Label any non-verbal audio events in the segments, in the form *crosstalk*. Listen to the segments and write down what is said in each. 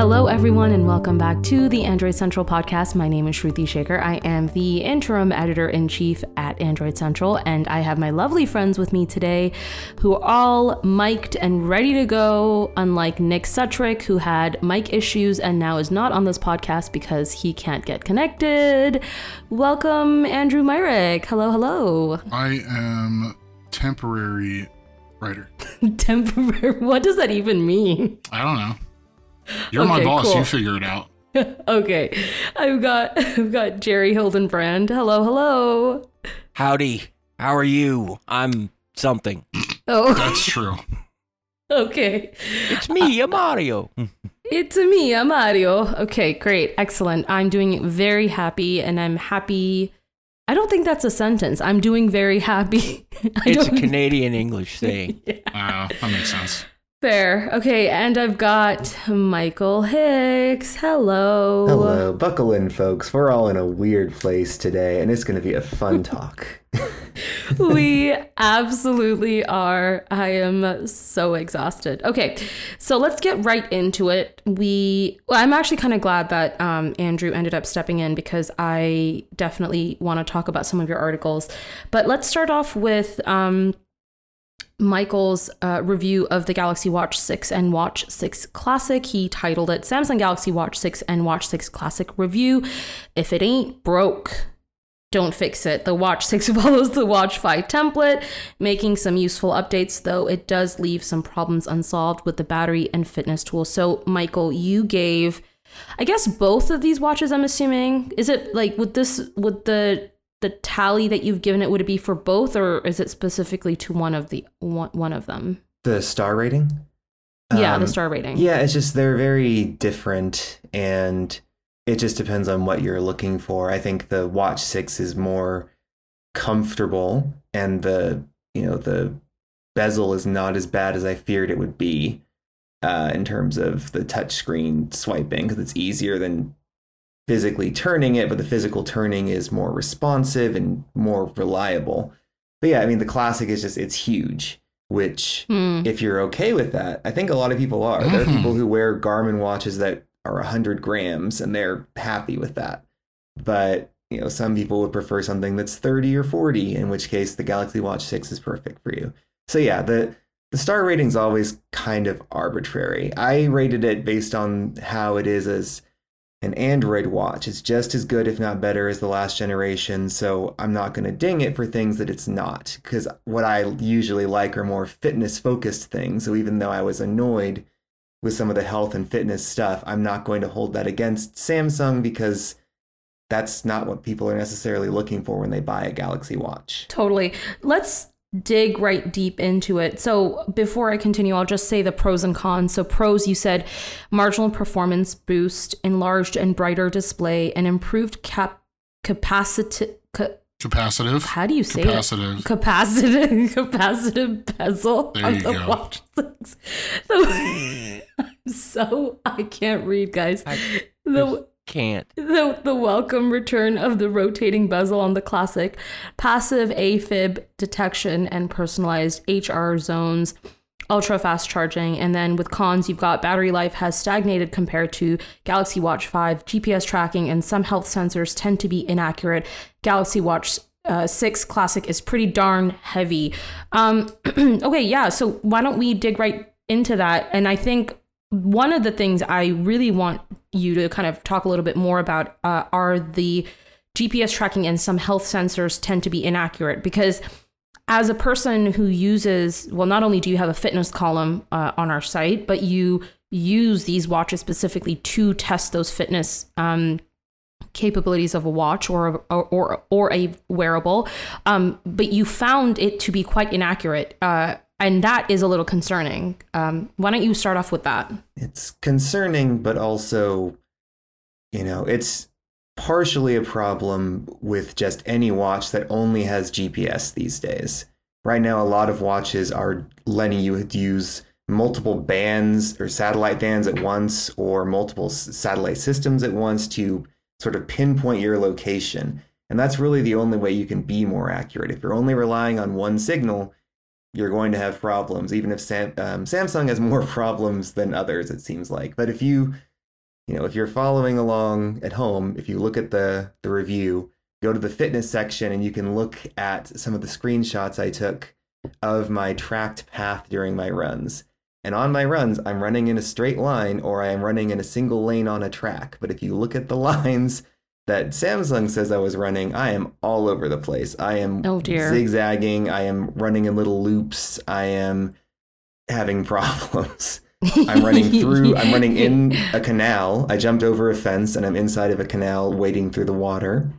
Hello, everyone, and welcome back to the Android Central podcast. My name is Shruti Shekar. I am the interim editor in chief at Android Central, and I have my lovely friends with me today who are all mic'd and ready to go, unlike Nick Sutrich, who had mic issues and now is not on this podcast because he can't get connected. Welcome, Andrew Myrick. Hello, hello. I am temporary writer. *laughs* Temporary. What does that even mean? I don't know. You're my boss. cool. You figure it out. *laughs* okay, I've got I've got Jerry Hildenbrand. Hello, hello. Howdy. How are you? I'm something. Oh, *laughs* That's true. okay. It's me, I'm Mario. It's me, I'm Mario. Okay, great, excellent. I'm doing very happy, and I'm happy. I don't think that's a sentence. I'm doing very happy. *laughs* It's a Canadian English saying. Uh, that makes sense. Fair. Okay, and I've got Michael Hicks. Hello. Hello, buckle in, folks. We're all in a weird place today, and it's going to be a fun *laughs* talk. we *laughs* absolutely are. I am so exhausted. Okay, so let's get right into it. We, well, I'm actually kind of glad that um, Andrew ended up stepping in because I definitely want to talk about some of your articles. But let's start off with um, Michael's uh, review of the Galaxy Watch 6 and Watch 6 Classic. He titled it Samsung Galaxy Watch 6 and Watch 6 Classic Review. If it ain't broke, don't fix it. The Watch 6 *laughs* follows the Watch 5 template, making some useful updates, though it does leave some problems unsolved with the battery and fitness tools. So, Michael, you gave, I guess, both of these watches, I'm assuming. Is it like, would this, would the, the tally that you've given it, would it be for both, or is it specifically to one of the, one, one of them? The star rating? yeah, Um, the star rating. Yeah, it's just they're very different, and it just depends on what you're looking for. I think the Watch 6 is more comfortable, and the, you know, the bezel is not as bad as I feared it would be uh, in terms of the touchscreen swiping, because it's easier than physically turning it, but the physical turning is more responsive and more reliable. But yeah, I mean, the classic is just, it's huge, which Hmm. if you're okay with that, I think a lot of people are. There are Mhm. people who wear Garmin watches that are 100 grams and they're happy with that. But, you know, some people would prefer something that's 30 or 40, in which case the Galaxy Watch 6 is perfect for you. So yeah, the the star rating's always kind of arbitrary. I rated it based on how it is as an Android watch. It's just as good, if not better, as the last generation. So I'm not going to ding it for things that it's not. Because what I usually like are more fitness focused things. So even though I was annoyed with some of the health and fitness stuff, I'm not going to hold that against Samsung because that's not what people are necessarily looking for when they buy a Galaxy Watch. Totally. Let's dig right deep into it. So, before I continue, I'll just say the pros and cons. So, pros, you said marginal performance boost, enlarged and brighter display, and improved cap capacity. Ca- Capacitive. how do you say Capacitive. it? Capacitive, capacitive *laughs* bezel There on the *laughs* go. watch six. So, I'm so I can't read, guys. I The Can't. the, the welcome return of the rotating bezel on the classic, passive AFib detection and personalized HR zones, ultra fast charging, and then with cons, you've got battery life has stagnated compared to Galaxy Watch 5, GPS tracking, and some health sensors tend to be inaccurate. Galaxy Watch uh, 6 Classic is pretty darn heavy. Um, *clears throat* okay, yeah, so why don't we dig right into that? And I think one of the things I really want you to kind of talk a little bit more about uh, are the GPS tracking and some health sensors tend to be inaccurate because as a person who uses well not only do you have a fitness column uh, on our site but you use these watches specifically to test those fitness um, capabilities of a watch or a, or or a wearable. Um, but you found it to be quite inaccurate uh, and that is a little concerning um, why don't you start off with that it's concerning, but also, you know, it's partially a problem with just any watch that only has GPS these days. Right now, a lot of watches are letting you use multiple bands or satellite bands at once or multiple satellite systems at once to sort of pinpoint your location. And that's really the only way you can be more accurate. If you're only relying on one signal, you're going to have problems, even if Sam, um, Samsung has *laughs* more problems than others, it seems like. But if you you know, if you're following along at home, if you look at the the review, go to the fitness section and you can look at some of the screenshots I took of my tracked path during my runs. And on my runs, I'm running in a straight line or I am running in a single lane on a track. But if you look at the *laughs* lines that Samsung says I was running, I am all over the place. I am Oh, dear. zigzagging, I am running in little loops, I am having *laughs* problems. I'm running through, I'm running in *laughs* a canal. I jumped over a fence and I'm inside of a canal wading through the water.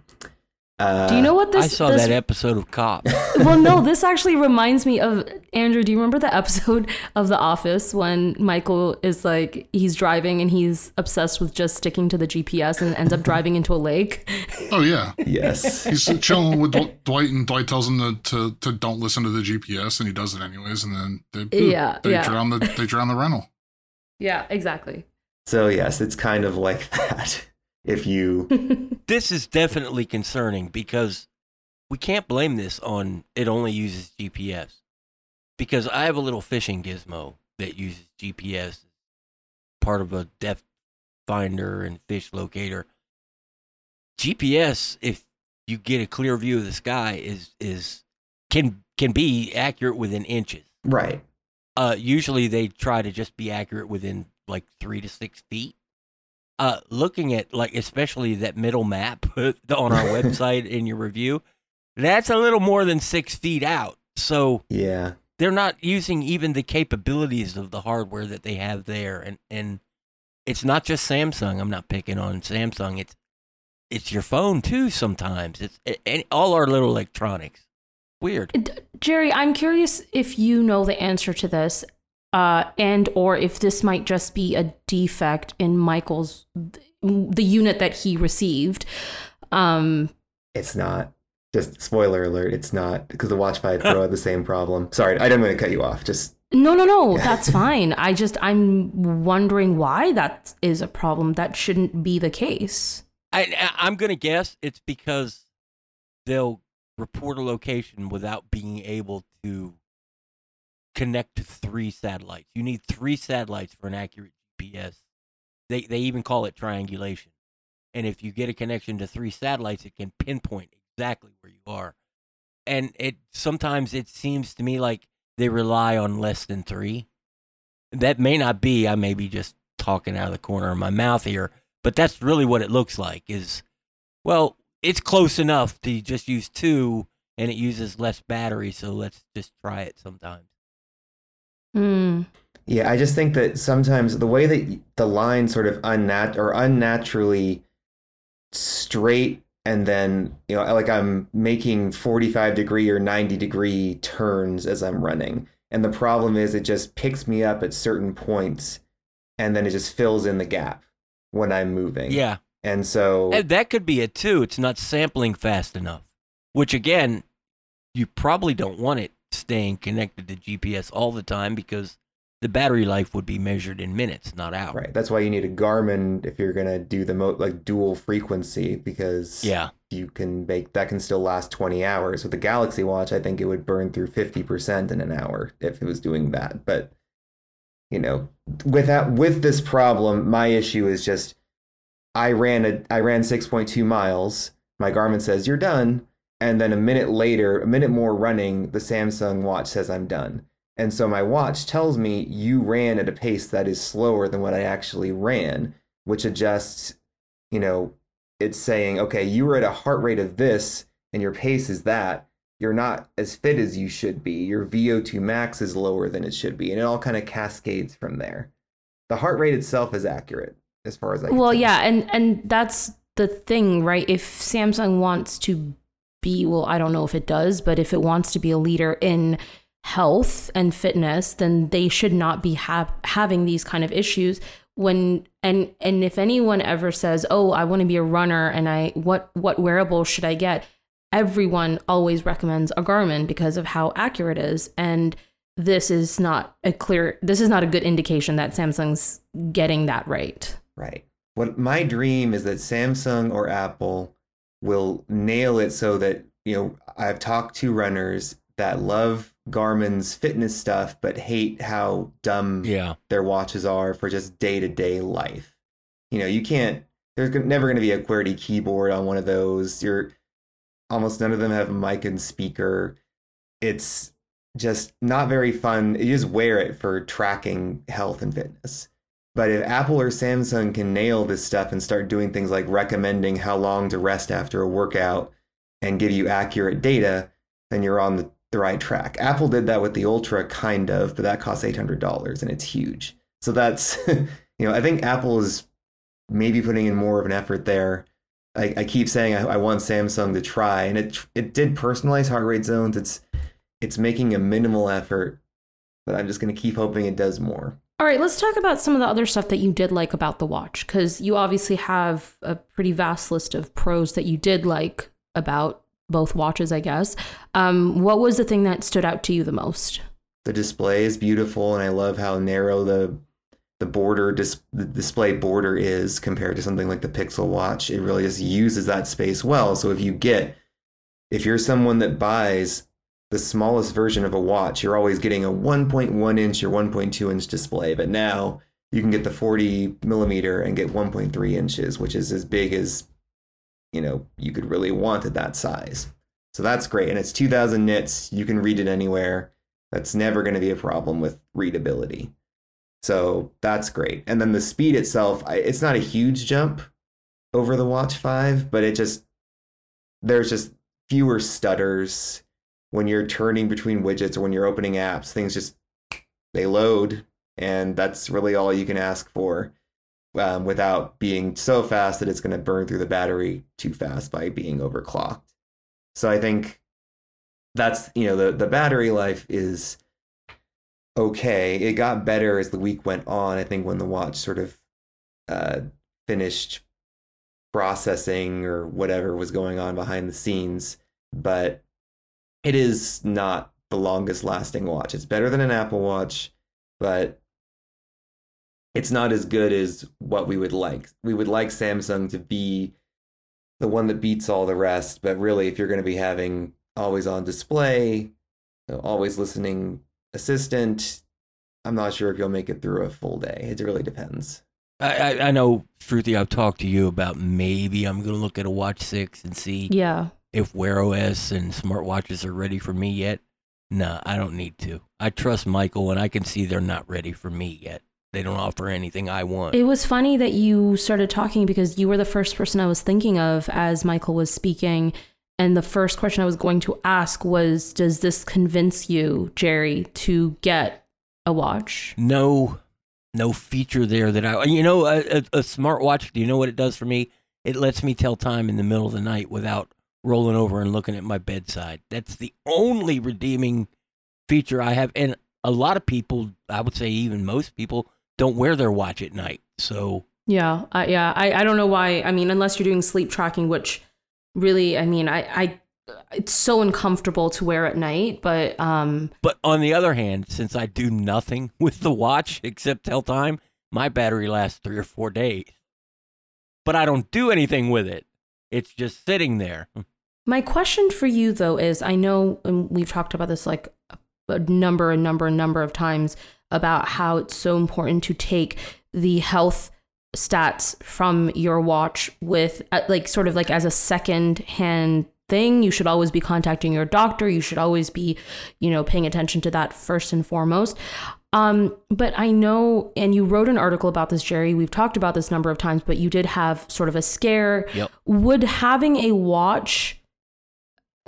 Uh, Do you know what this? I saw this, that episode of Cop. *laughs* well, no, this actually reminds me of Andrew. Do you remember the episode *laughs* of The Office when Michael is like he's driving and he's obsessed with just sticking to the GPS and ends up driving into a lake? *laughs* Oh yeah, Yes. he's chilling with Dwight, and Dwight tells him to, to to don't listen to the GPS, and he does it anyways, and then they Yeah, they yeah. drown the they drown the rental. Yeah, exactly. So, yes, it's kind of like that. If you, *laughs* this is definitely concerning because we can't blame this on it only uses GPS. Because I have a little fishing gizmo that uses GPS, part of a depth finder and fish locator. GPS, if you get a clear view of the sky, is is can can be accurate within inches. right. Uh, usually they try to just be accurate within like three to six feet. Uh, looking at like especially that middle map *laughs* on our *laughs* website in your review, that's a little more than six feet out. So Yeah. they're not using even the capabilities of the hardware that they have there, and and it's not just Samsung. I'm not picking on Samsung. It's it's your phone too. Sometimes it's and all our little electronics. Weird. Jerry, I'm curious if you know the answer to this, uh, and or if this might just be a defect in Michael's the unit that he received. Um, It's not. Just spoiler alert, it's not. Because the Watch 5 Pro *laughs* had the same problem. Sorry, I didn't want to cut you off. Just, no, no, no, that's *laughs* fine. I just I'm wondering why that is a problem. That shouldn't be the case. I, I- I'm gonna guess it's because they'll report a location without being able to connect to three satellites. You need three satellites for an accurate GPS. They they even call it triangulation. And if you get a connection to three satellites, it can pinpoint exactly where you are. And it sometimes it seems to me like they rely on less than three. That may not be. I may be just talking out of the corner of my mouth here, but that's really what it looks like. Is well, it's close enough to just use two, and it uses less battery. So let's just try it sometimes. Hmm. yeah, I just think that sometimes the way that the line sort of unnat or unnaturally straight and then, you know, like I'm making 45 degree or 90 degree turns as I'm running. And the problem is it just picks me up at certain points and then it just fills in the gap when I'm moving. Yeah, And so and that could be it too. It's not sampling fast enough, which again, you probably don't want it staying connected to GPS all the time because the battery life would be measured in minutes, not hours. Right. That's why you need a Garmin if you're gonna do the mo- like dual frequency because Yeah. you can make that can still last 20 hours. With the Galaxy Watch, I think it would burn through 50% in an hour if it was doing that. But you know, with that with this problem, my issue is just I ran a I ran 6.2 miles. My Garmin says you're done, and then a minute later, a minute more running, the Samsung watch says I'm done. And so my watch tells me you ran at a pace that is slower than what I actually ran, which adjusts, you know, it's saying, okay, you were at a heart rate of this and your pace is that. You're not as fit as you should be. Your VO2 max is lower than it should be. And it all kind of cascades from there. The heart rate itself is accurate as far as I can Well, yeah, and and that's the thing, right? If Samsung wants to be, well, I don't know if it does, but if it wants to be a leader in health and fitness, then they should not be ha- having these kind of issues. When and and if anyone ever says, "Oh, I want to be a runner," and I what what wearable should I get? Everyone always recommends a Garmin because of how accurate it is, and this is not a clear. This is not a good indication that Samsung's getting that right. Right. What my dream is that Samsung or Apple will nail it so that, you know, I've talked to runners that love Garmin's fitness stuff but hate how dumb Yeah. their watches are for just day-to-day life. You know, you can't. There's never going to be a QWERTY keyboard on one of those. You're almost none of them have a mic and speaker. It's just not very fun. You just wear it for tracking health and fitness. But if Apple or Samsung can nail this stuff and start doing things like recommending how long to rest after a workout and give you accurate data, then you're on the, the right track. Apple did that with the Ultra, kind of, but that costs $800 and it's huge. So that's, *laughs* you know, I think Apple is maybe putting in more of an effort there. I, I keep saying I, I want Samsung to try, and it it did personalize heart rate zones. It's it's making a minimal effort, but I'm just going to keep hoping it does more. All right, let's talk about some of the other stuff that you did like about the watch because you obviously have a pretty vast list of pros that you did like about both watches, I guess. Um, what was the thing that stood out to you the most? The display is beautiful, and I love how narrow the the border dis- the display border is compared to something like the Pixel Watch. It really just uses that space well. So if you get if you're someone that buys the smallest version of a watch, you're always getting a 1.1 inch or 1.2 inch display. But now you can get the 40 millimeter and get 1.3 inches, which is as big as you know you could really want at that size. So that's great, and it's 2,000 nits. You can read it anywhere. That's never going to be a problem with readability. So that's great. And then the speed itself, it's not a huge jump over the Watch 5, but it just, there's just fewer stutters when you're turning between widgets or when you're opening apps. Things just, they load. And that's really all you can ask for um, without being so fast that it's going to burn through the battery too fast by being overclocked. So I think that's, you know, the, the battery life is okay. It got better as the week went on. I think when the watch sort of uh, finished processing or whatever was going on behind the scenes, but it is not the longest lasting watch. It's better than an Apple Watch, but it's not as good as what we would like. We would like Samsung to be the one that beats all the rest, but really, if you're going to be having always on display, always listening assistant. I'm not sure if you'll make it through a full day. It really depends. I, I, I know, Shruti, I've talked to you about maybe I'm going to look at a Watch 6 and see Yeah. If Wear OS and smartwatches are ready for me yet. Nah, I don't need to. I trust Michael, and I can see they're not ready for me yet. They don't offer anything I want. It was funny that you started talking because you were the first person I was thinking of as Michael was speaking. And the first question I was going to ask was Does this convince you, Jerry, to get a watch? no, no feature there that I, you know, a, a, a smartwatch. Do you know what it does for me? It lets me tell time in the middle of the night without rolling over and looking at my bedside. That's the only redeeming feature I have. And a lot of people, I would say even most people, don't wear their watch at night. So Yeah. I yeah. I, I don't know why. I mean, unless you're doing sleep tracking, which really, I mean, I, I, it's so uncomfortable to wear at night, but um, But on the other hand, since I do nothing *laughs* with the watch except tell time, my battery lasts three or four days. But I don't do anything with it. It's just sitting there. *laughs* My question for you though is I know and we've talked about this like a number and number and number of times about how it's so important to take the health stats from your watch with uh, like sort of like as a second hand thing you should always be contacting your doctor you should always be you know paying attention to that first and foremost um, but I know, and you wrote an article about this, Jerry. We've talked about this number of times, but you did have sort of a scare. Yep. Would having a watch,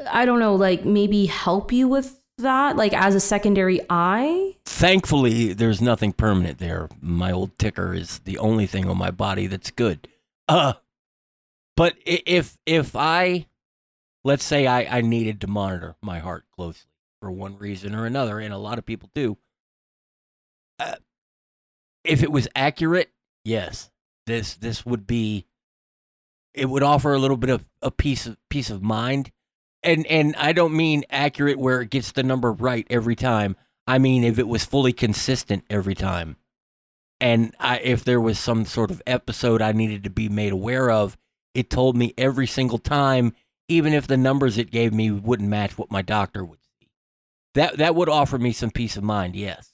I don't know, like maybe help you with that, like as a secondary eye? Thankfully, there's nothing permanent there. My old ticker is the only thing on my body that's good. Uh, but if if I, let's say I, I needed to monitor my heart closely for one reason or another, and a lot of people do. Uh, if it was accurate, yes, this this would be. It would offer a little bit of a piece of peace of mind, and and I don't mean accurate where it gets the number right every time. I mean if it was fully consistent every time, and I, if there was some sort of episode I needed to be made aware of, it told me every single time, even if the numbers it gave me wouldn't match what my doctor would see. That that would offer me some peace of mind, yes.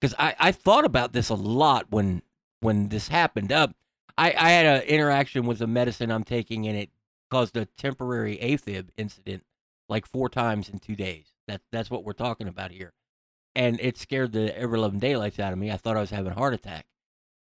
Because I, I thought about this a lot when when this happened. Up I, I had an interaction with a medicine I'm taking, and it caused a temporary AFib incident like four times in two days. That that's what we're talking about here, and it scared the ever loving daylights out of me. I thought I was having a heart attack,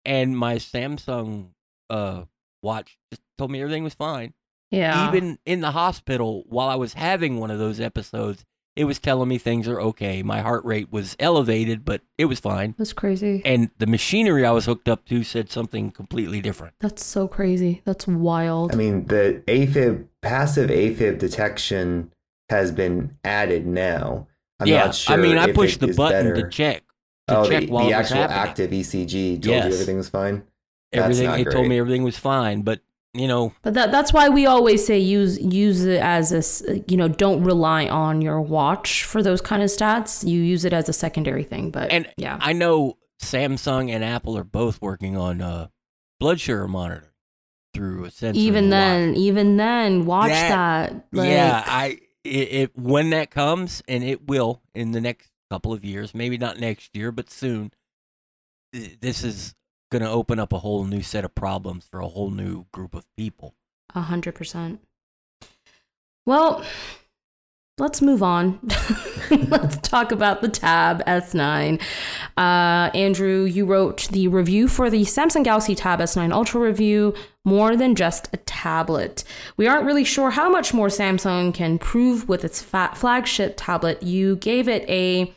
and my Samsung uh watch just told me everything was fine. Yeah. Even in the hospital, while I was having one of those episodes, it was telling me things are okay. My heart rate was elevated, but it was fine. That's crazy. And the machinery I was hooked up to said something completely different. That's so crazy. That's wild. I mean, the AFib passive AFib detection has been added now. I'm yeah, not sure I mean, I pushed the button better. to check. To oh, check the, while the it actual active ECG told Yes. you everything was fine. That's Everything not it told me everything was fine, but you know, But that that's why we always say use use it as a you know don't rely on your watch for those kind of stats. You use it as a secondary thing. But and yeah, I know Samsung and Apple are both working on uh, blood sugar monitoring through a sensor. even the watch. then, even then, watch That- that. Like, yeah, I it, it when that comes, and it will in the next couple of years, maybe not next year, but soon. This is going to open up a whole new set of problems for a whole new group of people. A hundred percent. Well, let's move on. *laughs* let's talk about the Tab S9. Uh, Andrew, you wrote the review for the Samsung Galaxy Tab S9 Ultra review, more than just a tablet. We aren't really sure how much more Samsung can prove with its fat flagship tablet. You gave it a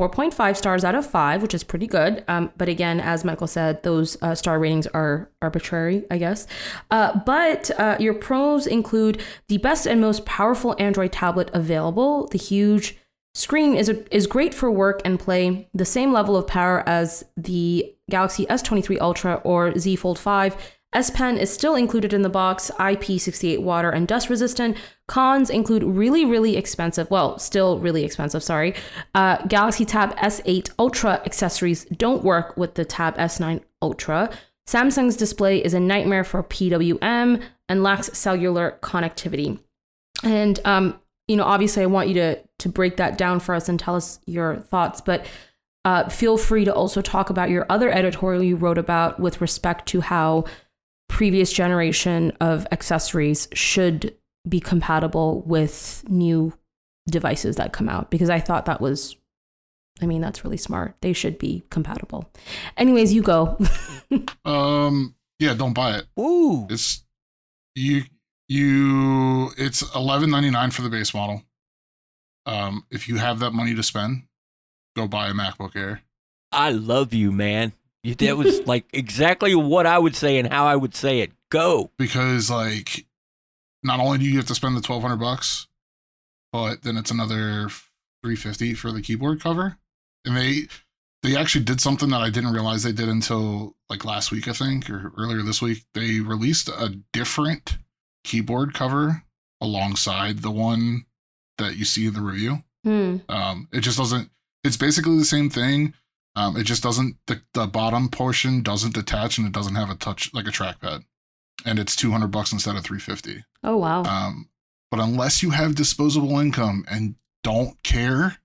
4.5 stars out of 5, which is pretty good. Um, but again, as Michael said, those uh, star ratings are arbitrary, I guess. Uh, but uh, your pros include the best and most powerful Android tablet available. The huge screen is, is great for work and play, the same level of power as the Galaxy S23 Ultra or Z Fold 5. S Pen is still included in the box, IP68 water and dust resistant. Cons include really, really expensive, well, still really expensive, sorry. Uh, Galaxy Tab S8 Ultra accessories don't work with the Tab S9 Ultra. Samsung's display is a nightmare for PWM and lacks cellular connectivity. And um, you know, obviously, I want you to to break that down for us and tell us your thoughts, but uh, feel free to also talk about your other editorial you wrote about with respect to how previous generation of accessories should be compatible with new devices that come out because I thought that was I mean that's really smart. They should be compatible. Anyways, you go. *laughs* Um, yeah, don't buy it. Ooh, It's you you it's eleven ninety nine for the base model. Um, if you have that money to spend, go buy a MacBook Air. I love you, man. That was *laughs* like exactly what I would say and how I would say it. Go. because like not only do you have to spend the 1200 bucks but then it's another 350 for the keyboard cover and they they actually did something that i didn't realize they did until like last week i think or earlier this week they released a different keyboard cover alongside the one that you see in the review Hmm. um, it just doesn't. It's basically the same thing. Um, it just doesn't. The, the bottom portion doesn't detach, and it doesn't have a touch like a trackpad. And it's two hundred bucks instead of three fifty. Oh wow. Um, but unless you have disposable income and don't care,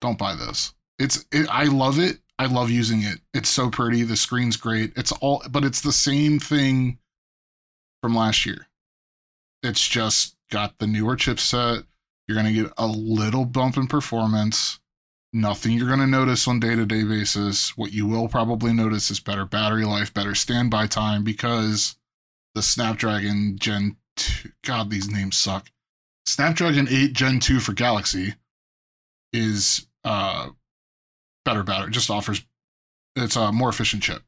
don't buy this. It's. It, I love it. I love using it. It's so pretty. The screen's great. It's all, but it's the same thing from last year. It's just got the newer chipset. You're going to get a little bump in performance. Nothing you're going to notice on day to day basis. What you will probably notice is better battery life, better standby time because the Snapdragon Gen 2, God, these names suck. Snapdragon 8 Gen 2 for Galaxy is uh, better battery, just offers, it's a more efficient chip.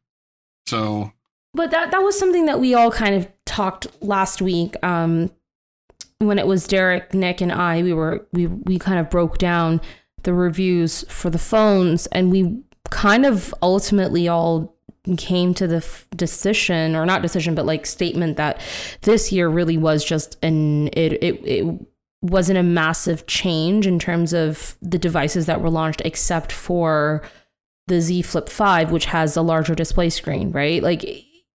So, But that that was something that we all kind of talked last week. Um, when it was Derrek, Nick, and I, we were we we kind of broke down the reviews for the phones, and we kind of ultimately all came to the f- decision, or not decision, but like statement that this year really was just an it it. it wasn't a massive change in terms of the devices that were launched except for the Z Flip 5 which has a larger display screen, right? Like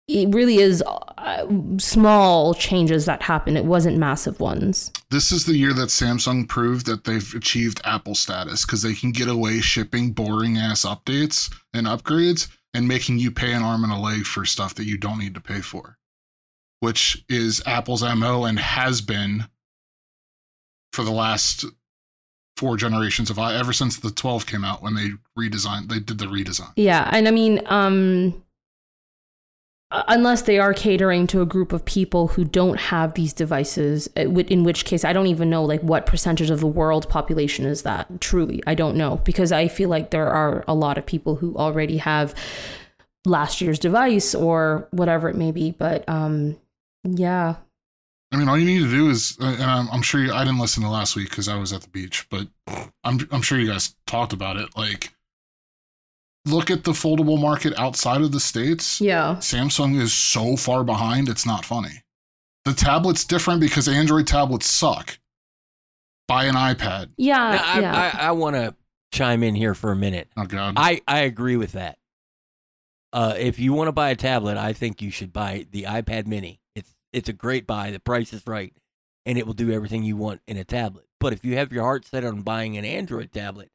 it really is uh, small changes that happen. It wasn't massive ones. this is the year that Samsung proved that they've achieved Apple status because they can get away shipping boring ass updates and upgrades and making you pay an arm and a leg for stuff that you don't need to pay for, which is Apple's MO and has been for the last four generations of i ever since the 12 came out when they redesigned they did the redesign. Yeah, and I mean, um, unless they are catering to a group of people who don't have these devices, uh, in which case I don't even know like what percentage of the world population is that. Truly, I don't know because I feel like there are a lot of people who already have last year's device or whatever it may be. But um, yeah, I mean, all you need to do is, uh, and I'm, I'm sure you, I didn't listen to last week because I was at the beach, but I'm I'm sure you guys talked about it. Like, look at the foldable market outside of the states. yeah, Samsung is so far behind, it's not funny. The tablet's different because Android tablets suck. Buy an iPad. yeah, Now, I, yeah. I, I want to chime in here for a minute. Oh God. I, I agree with that. Uh, if you want to buy a tablet, I think you should buy the iPad Mini. It's it's a great buy. The price is right, and it will do everything you want in a tablet. But if you have your heart set on buying an Android tablet,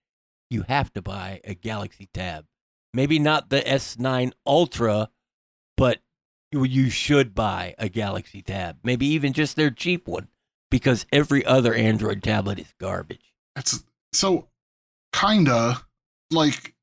you have to buy a Galaxy Tab. Maybe not the S9 Ultra, but you, should buy a Galaxy Tab. Maybe even just their cheap one, because every other Android tablet is garbage. it's so kinda like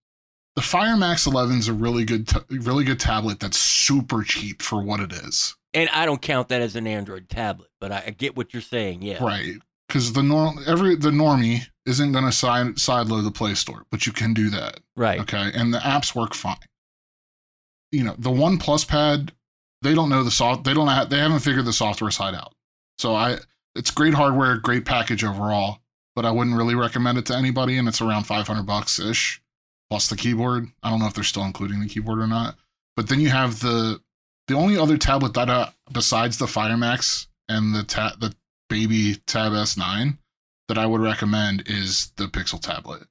the Fire Max 11 is a really good, ta- really good tablet that's super cheap for what it is. And I don't count that as an Android tablet, but I, I get what you're saying. Yeah. Right. Because the norm, every the normie isn't going to side sideload the Play Store, but you can do that. Right. Okay, and the apps work fine. You know, the One Plus Pad, they don't know the soft, they don't have, they haven't figured the software side out. So I, it's great hardware, great package overall, but I wouldn't really recommend it to anybody. And it's around five hundred bucks ish, plus the keyboard. I don't know if they're still including the keyboard or not. But then you have the the only other tablet that uh, besides the Fire Max and the ta- the baby Tab S9 that I would recommend is the Pixel tablet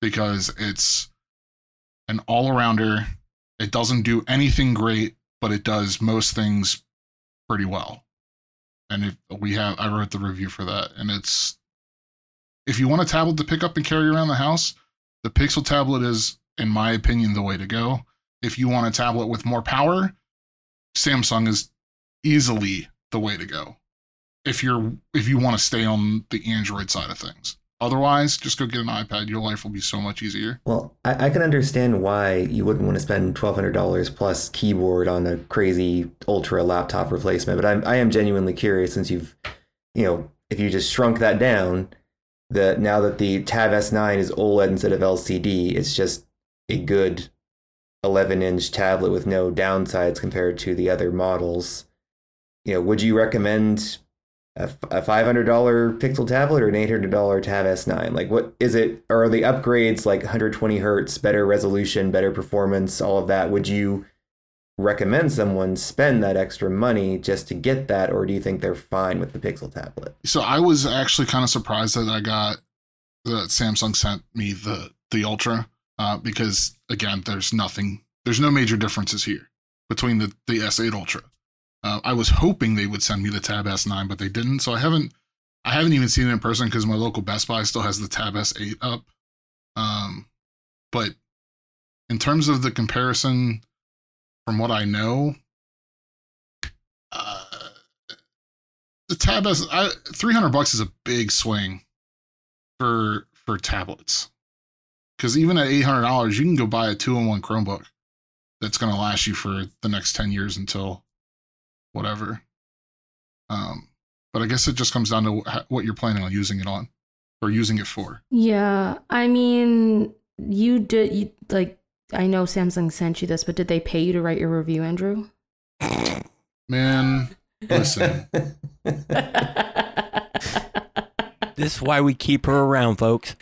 because it's an all arounder. It doesn't do anything great, but it does most things pretty well. And if we have, I wrote the review for that, and it's if you want a tablet to pick up and carry around the house, the Pixel tablet is, in my opinion, the way to go. If you want a tablet with more power, Samsung is easily the way to go. If you're if you want to stay on the Android side of things. Otherwise, just go get an iPad. Your life will be so much easier. Well, I, I can understand why you wouldn't want to spend twelve hundred dollars plus keyboard on a crazy ultra laptop replacement. But I'm I am genuinely curious since you've, you know, if you just shrunk that down, that now that the Tab S9 is OLED instead of LCD, it's just a good eleven inch tablet with no downsides compared to the other models. You know, would you recommend a, a $500 Pixel tablet or an $800 Tab S9? Like, what is it? Are the upgrades like 120 hertz, better resolution, better performance, all of that? Would you recommend someone spend that extra money just to get that, or do you think they're fine with the Pixel tablet? So I was actually kind of surprised that I got that Samsung sent me the the Ultra uh, because again, there's nothing, there's no major differences here between the the S8 Ultra. Uh, I was hoping they would send me the Tab S9, but they didn't. So I haven't, I haven't even seen it in person because my local Best Buy still has the Tab S8 up. Um, but in terms of the comparison, from what I know, uh, the Tab S, I, 300 bucks is a big swing for for tablets. Because even at $800, you can go buy a two-in-one Chromebook that's going to last you for the next 10 years until whatever. Um, but I guess it just comes down to what you're planning on using it on or using it for. Yeah, I mean, you did you, like I know Samsung sent you this, but did they pay you to write your review, Andrew? Man, listen, This is why we keep her around, folks.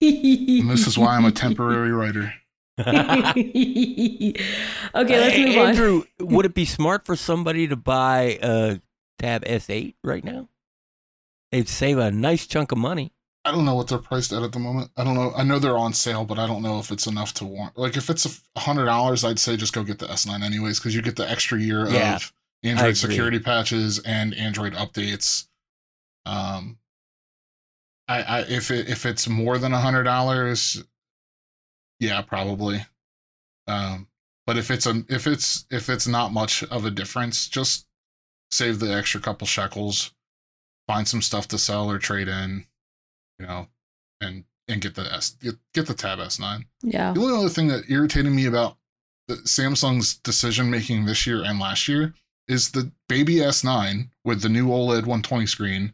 and this is why I'm a temporary writer. *laughs* okay, let's Hey, move on. Andrew, would it be smart for somebody to buy a Tab S8 right now? They'd save a nice chunk of money. I don't know what they're priced at at the moment. I don't know. I know they're on sale, but I don't know if it's enough to warrant. Like if it's a hundred dollars, I'd say just go get the S9 anyways, because you get the extra year Yeah, of Android security patches and Android updates. Um, I, I if it if it's more than a hundred dollars, yeah, probably. Um, But if it's a if it's if it's not much of a difference, just save the extra couple shekels, find some stuff to sell or trade in, you know, and and get the S get, get the Tab S9. Yeah. The only other thing that irritated me about the Samsung's decision making this year and last year is the baby S9 with the new OLED 120 screen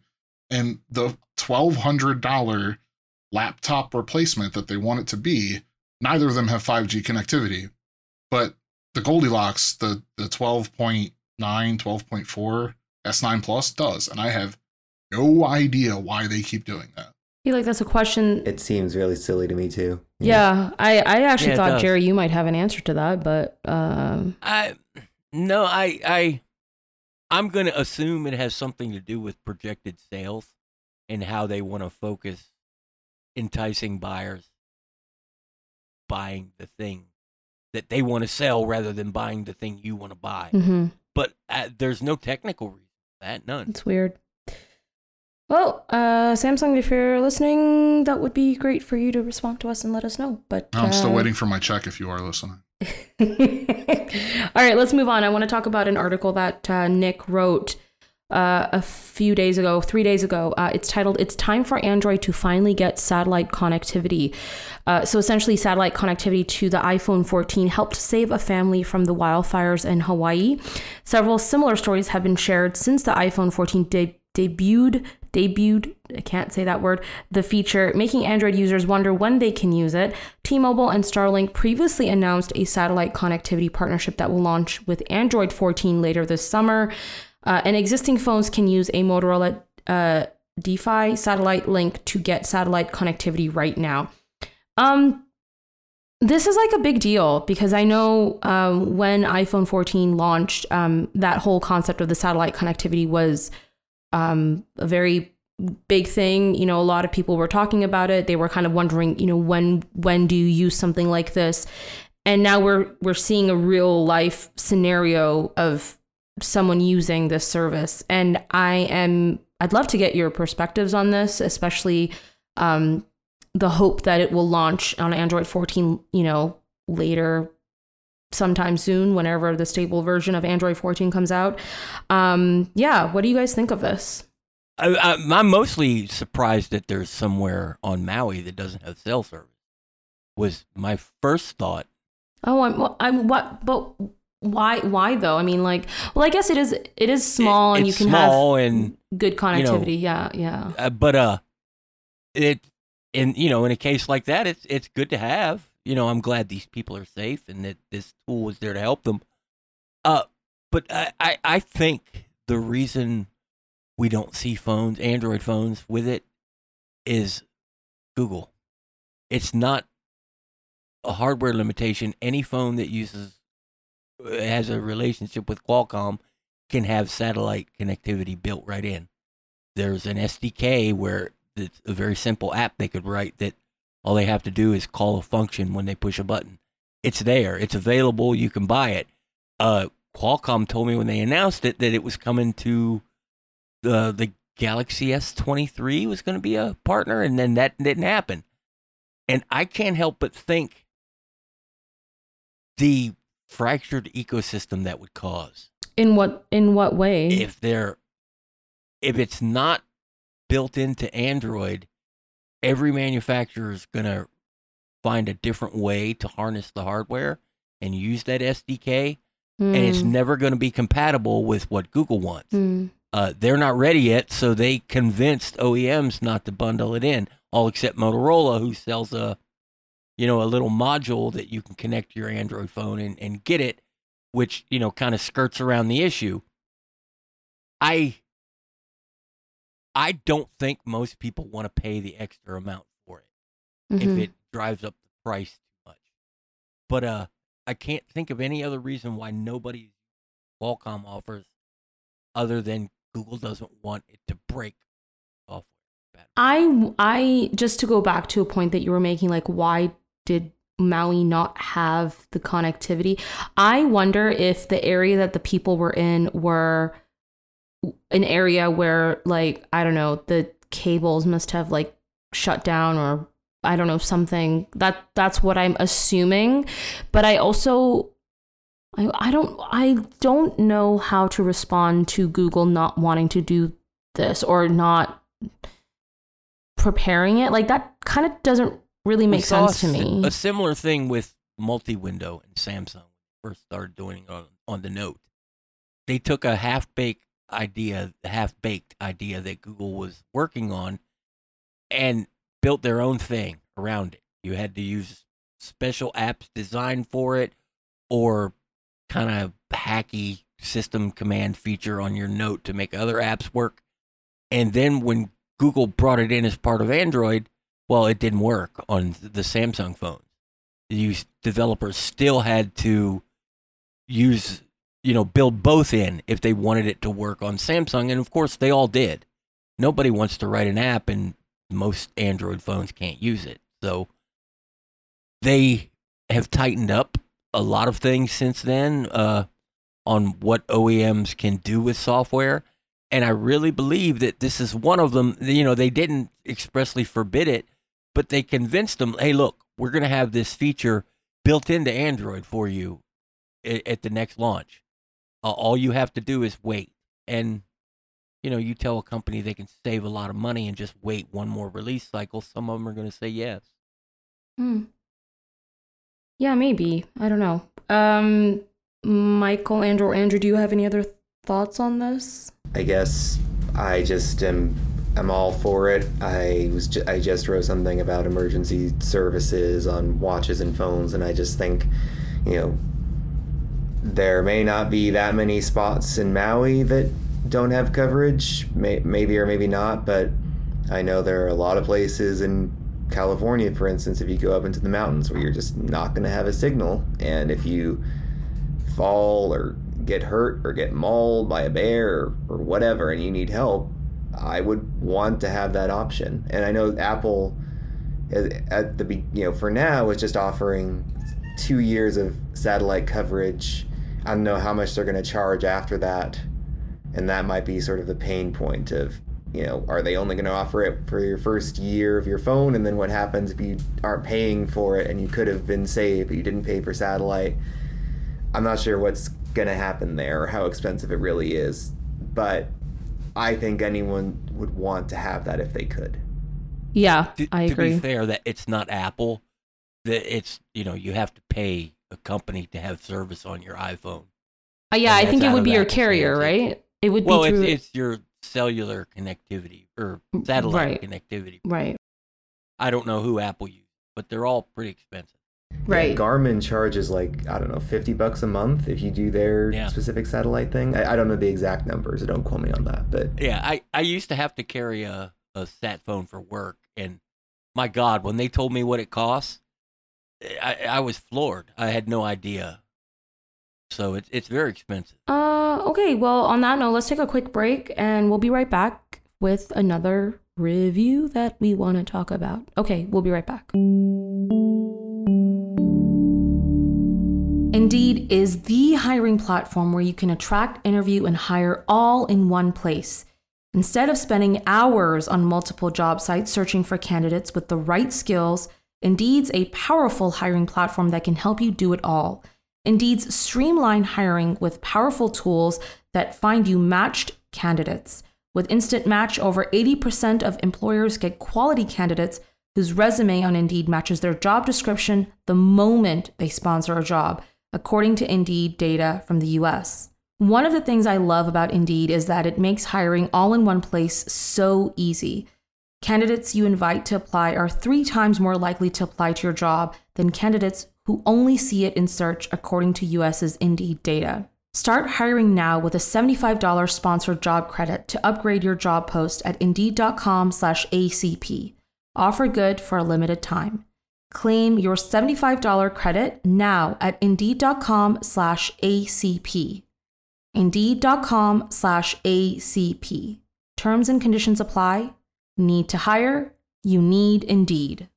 and the $1,200 laptop replacement that they want it to be. Neither of them have 5G connectivity, but the Goldilocks, the, the 12.9, 12.4 S9 Plus does. And I have no idea why they keep doing that. I feel like that's a question. It seems really silly to me too. Yeah, I, I actually Yeah, thought. Jerry, you might have an answer to that, but um, I no, I I I'm going to assume it has something to do with projected sales and how they want to focus enticing buyers buying the thing that they want to sell rather than buying the thing you want to buy. mhm, But uh, there's no technical reason for that, none. it's weird. Well, uh, Samsung, if you're listening, that would be great for you to respond to us and let us know. But I'm still uh, waiting for my check if you are listening. *laughs* All right, let's move on. I want to talk about an article that uh, Nick wrote uh, a few days ago, three days ago. Uh, it's titled "It's Time for Android to Finally Get Satellite Connectivity." Uh, so essentially, satellite connectivity to the iPhone 14 helped save a family from the wildfires in Hawaii. Several similar stories have been shared since the iPhone 14 de- debuted. Debuted, I can't say that word, the feature, making Android users wonder when they can use it. T Mobile and Starlink previously announced a satellite connectivity partnership that will launch with Android 14 later this summer. Uh, and existing phones can use a Motorola uh, Defy satellite link to get satellite connectivity right now. Um, this is like a big deal because I know um, when iPhone 14 launched, um, that whole concept of the satellite connectivity was um, a very big thing. You know, a lot of people were talking about it. They were kind of wondering, you know, when when do you use something like this? And now we're we're seeing a real life scenario of someone using this service. And I am I'd love to get your perspectives on this, especially um, the hope that it will launch on Android 14, you know, later sometime soon whenever the stable version of Android 14 comes out. Um, yeah, what do you guys think of this? I, I, I'm mostly surprised that there's somewhere on Maui that doesn't have cell service. Was my first thought. Oh, I'm, well, I'm what, but why, why though? I mean, like, well, I guess it is, it is small It- and you can small have and good you know, connectivity. yeah, yeah. uh, but uh, it in you know in a case like that, it's it's good to have. You know, I'm glad these people are safe and that this tool was there to help them. Uh, but I I, I think the reason we don't see phones, Android phones, with it is Google. It's not a hardware limitation. Any phone that uses has a relationship with Qualcomm can have satellite connectivity built right in. There's an SDK where it's a very simple app they could write that all they have to do is call a function when they push a button. It's there. It's available. You can buy it. Uh, Qualcomm told me when they announced it that it was coming to the the Galaxy S23 was going to be a partner, and then that didn't happen. And I can't help but think the fractured ecosystem that would cause In what, in what way? if they're if it's not built into Android, every manufacturer is gonna find a different way to harness the hardware and use that SDK, and it's Hmm, never going to be compatible with what Google wants. hmm. Uh, they're not ready yet, so they convinced OEMs not to bundle it in, all except Motorola, who sells a, you know, a little module that you can connect to your Android phone and, and get it, which you know kind of skirts around the issue. I, I don't think most people want to pay the extra amount for it Mhm. if it drives up the price too much. But uh, I can't think of any other reason why nobody Qualcomm offers other than Google doesn't want it to break off. I I just to go back to a point that you were making like why did Maui not have the connectivity? I wonder if the area that the people were in were an area where like I don't know, the cables must have like shut down or I don't know something. That that's what I'm assuming, but I also I, I don't I don't know how to respond to Google not wanting to do this or not preparing it. Like that kind of doesn't really make sense to me. A similar thing with multi-window and Samsung first started doing on, on the Note. They took a half-baked idea, half-baked idea that Google was working on, and built their own thing around it. You had to use special apps designed for it, or kind of hacky system command feature on your Note to make other apps work. And then when Google brought it in as part of Android, well, it didn't work on the Samsung phones. You developers still had to use, you know, build both in if they wanted it to work on Samsung, and of course they all did. Nobody wants to write an app, and most Android phones can't use it. So they have tightened up a lot of things since then uh, on what OEMs can do with software. And I really believe that this is one of them. You know, they didn't expressly forbid it, but they convinced them, hey, look, we're going to have this feature built into Android for you at, at the next launch. Uh, all you have to do is wait. And, you know, you tell a company they can save a lot of money and just wait one more release cycle. Some of them are going to say yes. Hmm. Yeah, maybe. I don't know. Um, Michael, Andrew, or Andrew, do you have any other thoughts on this? I guess I just am I'm all for it. I was ju- I just wrote something about emergency services on watches and phones, and I just think, you know, there may not be that many spots in Maui that don't have coverage, may- maybe or maybe not, but I know there are a lot of places in California, for instance, if you go up into the mountains where you're just not going to have a signal, and if you fall or get hurt or get mauled by a bear or, or whatever and you need help, I would want to have that option. And I know Apple at the you know for now is just offering 2 years of satellite coverage. I don't know how much they're going to charge after that. And that might be sort of the pain point of you know, are they only going to offer it for your first year of your phone? And then what happens if you aren't paying for it and you could have been saved, but you didn't pay for satellite? I'm not sure what's going to happen there or how expensive it really is, but I think anyone would want to have that if they could. Yeah, to, I to agree. be fair, that it's not Apple. That it's you know you have to pay a company to have service on your iPhone. Uh, yeah, I think it would be your carrier, percentage. right? It would Well, be it's, it's your cellular connectivity or satellite right. connectivity. right, I don't know who Apple uses, but they're all pretty expensive. Right. Yeah, Garmin charges like, I don't know, 50 bucks a month if you do their Yeah. specific satellite thing. I, I don't know the exact numbers, so don't quote me on that, but Yeah, I, I used to have to carry a, a sat phone for work, and my God, when they told me what it costs, I, I was floored. I had no idea. So it's it's very expensive. Uh, okay. Well, on that note, let's take a quick break, and we'll be right back with another review that we want to talk about. Okay, we'll be right back. Indeed is the hiring platform where you can attract, interview, and hire all in one place. Instead of spending hours on multiple job sites searching for candidates with the right skills, Indeed's a powerful hiring platform that can help you do it all. Indeed's streamline hiring with powerful tools that find you matched candidates. With Instant Match, over 80% of employers get quality candidates whose resume on Indeed matches their job description the moment they sponsor a job, according to Indeed data from the US. One of the things I love about Indeed is that it makes hiring all in one place so easy. Candidates you invite to apply are three times more likely to apply to your job than candidates who only see it in search, according to US's Indeed data. Start hiring now with a $75 sponsored job credit to upgrade your job post at indeed.com/acp. Offer good for a limited time. Claim your $75 credit now at indeed.com/acp. Indeed.com/acp. Terms and conditions apply. Need to hire? You need Indeed.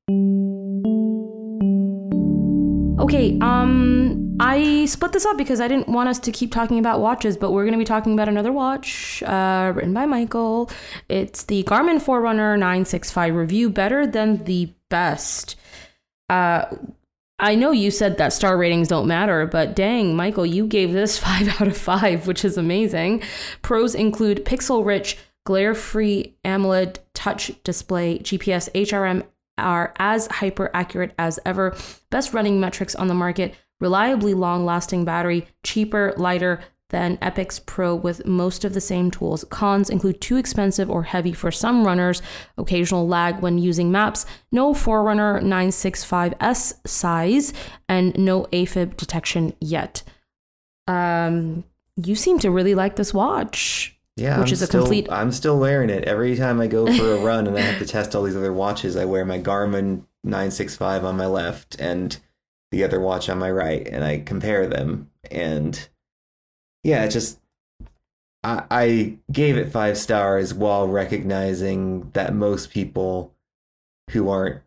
Okay, um, I split this up because I didn't want us to keep talking about watches, but we're going to be talking about another watch uh, written by Michael. It's the Garmin Forerunner 965 review, better than the best. Uh, I know you said that star ratings don't matter, but dang, Michael, you gave this *laughs* five out of five, which is amazing. Pros include pixel rich, glare free AMOLED touch display, GPS, HRM are as hyper accurate as ever, best running metrics on the market, reliably long lasting battery, cheaper, lighter, than Epix Pro with most of the same tools. Cons include too expensive or heavy for some runners, occasional lag when using maps, no Forerunner 965S size, and no AFib detection yet. Um, you seem to really like this watch. Yeah, which I'm is a still, complete- I'm still wearing it every time I go *laughs* for a run, and I have to test all these other watches. I wear my Garmin 965 on my left and the other watch on my right, and I compare them. And yeah, just I, I gave it five stars while recognizing that most people who aren't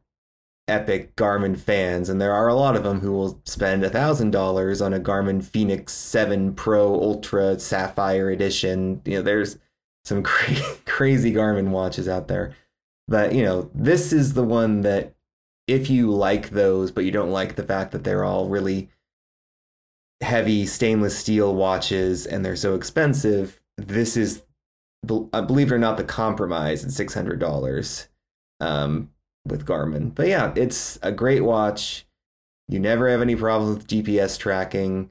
epic Garmin fans, and there are a lot of them who will spend a thousand dollars on a Garmin Fenix Seven Pro Ultra Sapphire Edition. You know, there's some *laughs* cra- crazy Garmin watches out there, but you know, this is the one that if you like those, but you don't like the fact that they're all really heavy stainless steel watches and they're so expensive, this is, uh, believe it or not, the compromise at six hundred dollars um, with Garmin. But yeah, it's a great watch. You never have any problems with GPS tracking.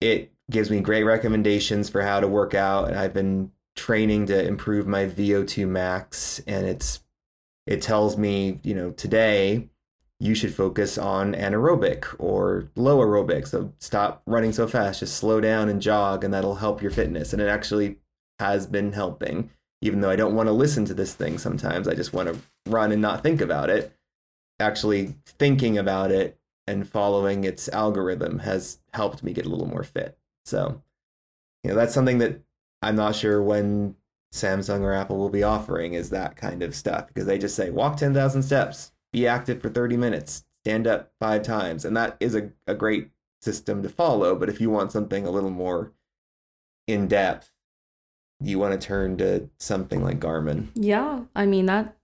It gives me great recommendations for how to work out, and I've been training to improve my VO2 max, and it's it tells me, you know, today you should focus on anaerobic or low aerobic. So stop running so fast, just slow down and jog, and that'll help your fitness. And it actually has been helping, even though I don't want to listen to this thing sometimes. I just want to run and not think about it. Actually, thinking about it and following its algorithm has helped me get a little more fit. So, you know, that's something that I'm not sure when Samsung or Apple will be offering is that kind of stuff because they just say walk 10,000 steps, be active for 30 minutes, stand up five times. And that is a, a great system to follow. But if you want something a little more in depth, you want to turn to something like Garmin. Yeah, I mean that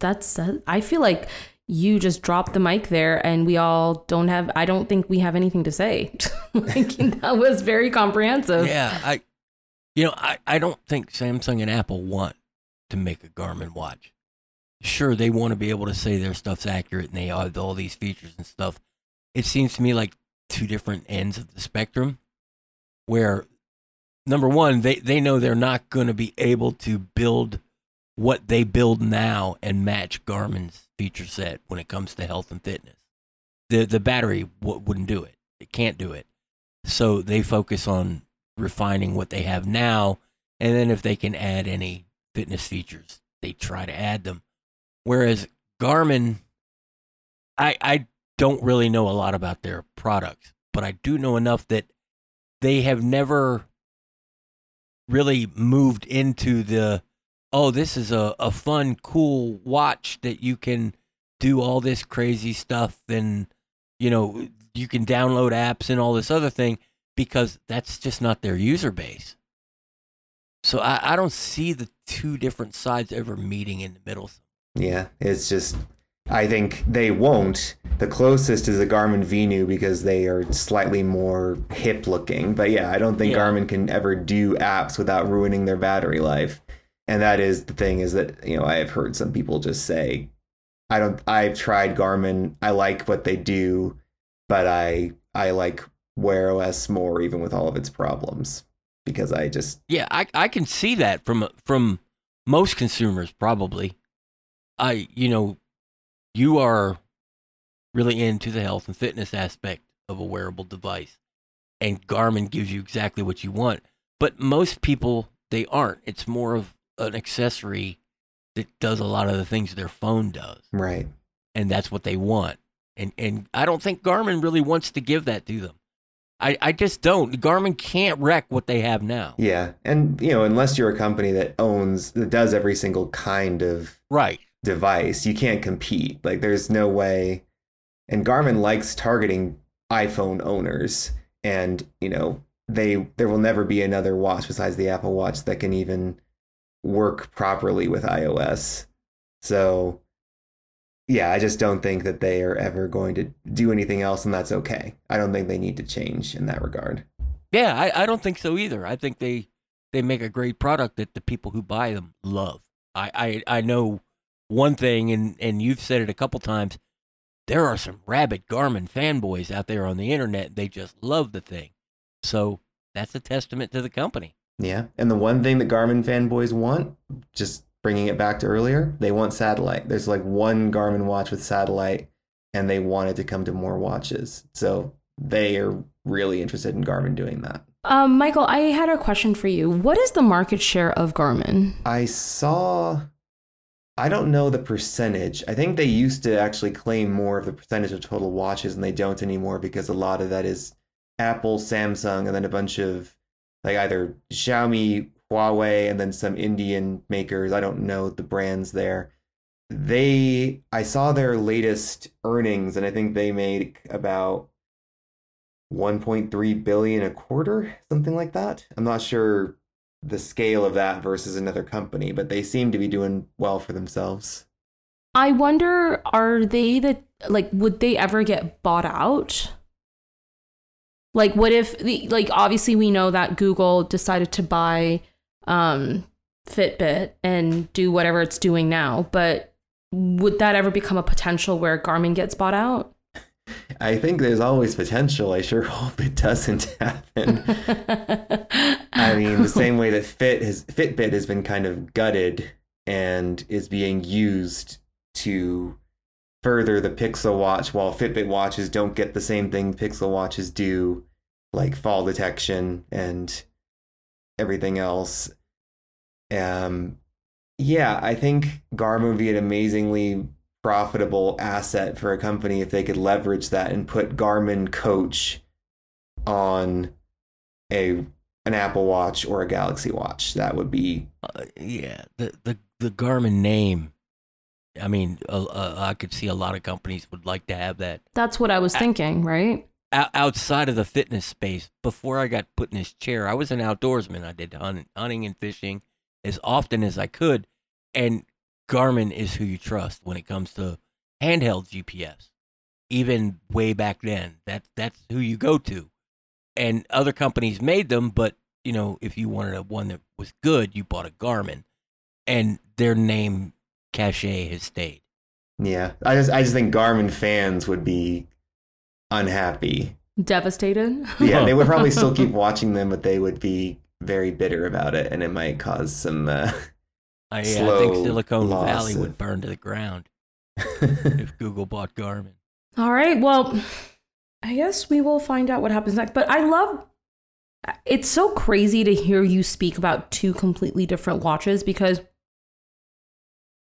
that's uh, I feel like you just dropped the mic there and we all don't have I don't think we have anything to say. *laughs* like *laughs* that was very comprehensive. Yeah, I, you know, I, I don't think Samsung and Apple want to make a Garmin watch. Sure, they want to be able to say their stuff's accurate and they have all these features and stuff. It seems to me like two different ends of the spectrum where number one, they, they know they're not going to be able to build what they build now and match Garmin's feature set when it comes to health and fitness. The the battery w- wouldn't do it. It can't do it. So they focus on refining what they have now, and then if they can add any fitness features, they try to add them. Whereas Garmin, I I don't really know a lot about their products, but I do know enough that they have never really moved into the oh this is a, a fun cool watch that you can do all this crazy stuff and you know you can download apps and all this other thing because that's just not their user base. So i, I don't see the two different sides ever meeting in the middle Yeah, it's just I think they won't. The closest is a Garmin Venu because they are slightly more hip looking. But yeah, I don't think Yeah. Garmin can ever do apps without ruining their battery life. And that is the thing is that, you know, I have heard some people just say, I don't I've tried Garmin, I like what they do, but I I like Wear OS more even with all of its problems. Because I just Yeah, I I can see that from from most consumers probably. I you know, you are really into the health and fitness aspect of a wearable device, and Garmin gives you exactly what you want. But most people they aren't. It's more of an accessory that does a lot of the things their phone does, right. and that's what they want. And and I don't think Garmin really wants to give that to them. I, I just don't. Garmin can't wreck what they have now. Yeah. And you know, unless you're a company that owns that does every single kind of Right. Device. You can't compete. Like there's no way. And Garmin likes targeting iPhone owners and, you know, they there will never be another watch besides the Apple Watch that can even work properly with iOS. So yeah, I just don't think that they are ever going to do anything else, and that's okay. I don't think they need to change in that regard. Yeah, I, I don't think so either. I think they they make a great product that the people who buy them love. I, I, I know one thing, and, and you've said it a couple times. There are some rabid Garmin fanboys out there on the internet. They just love the thing. So that's a testament to the company. Yeah, and the one thing that Garmin fanboys want, just bringing it back to earlier, they want satellite. There's like one Garmin watch with satellite, and they wanted to come to more watches. So they are really interested in Garmin doing that. Um, Michael, I had a question for you. What is the market share of Garmin? I saw. I don't know the percentage. I think they used to actually claim more of the percentage of total watches, and they don't anymore because a lot of that is Apple, Samsung, and then a bunch of like either Xiaomi, Huawei, and then some Indian makers. I don't know the brands there. They, I saw their latest earnings, and I think they made about 1.3 billion a quarter, something like that. I'm not sure the scale of that versus another company, but they seem to be doing well for themselves. I wonder, are they the like? Would they ever get bought out? Like, what if the like? Obviously, we know that Google decided to buy um, Fitbit and do whatever it's doing now, but would that ever become a potential where Garmin gets bought out? I think there's always potential. I sure hope it doesn't *laughs* happen. I mean, the same way that Fit has Fitbit has been kind of gutted and is being used to further the Pixel Watch, while Fitbit watches don't get the same thing Pixel watches do, like fall detection and everything else. Um, yeah, I think Garmin would be an amazingly profitable asset for a company if they could leverage that and put Garmin Coach on a an Apple Watch or a Galaxy Watch. That would be uh, yeah. The the the Garmin name. I mean, uh, uh, I could see a lot of companies would like to have that. That's what I was thinking, right? outside of the fitness space, before I got put in this chair, I was an outdoorsman. I did hunting, hunting and fishing as often as I could, and Garmin is who you trust when it comes to handheld GPS. Even way back then, that that's who you go to. And other companies made them, but you know, if you wanted a one that was good, you bought a Garmin, and their name cachet has stayed. Yeah, I just I just think Garmin fans would be unhappy, devastated. yeah, they would probably still *laughs* keep watching them, but they would be very bitter about it, and it might cause some uh, I, yeah, I think Silicon Valley would burn to the ground *laughs* if Google bought Garmin. All right. Well, I guess we will find out what happens next. But I love it's so crazy to hear you speak about two completely different watches because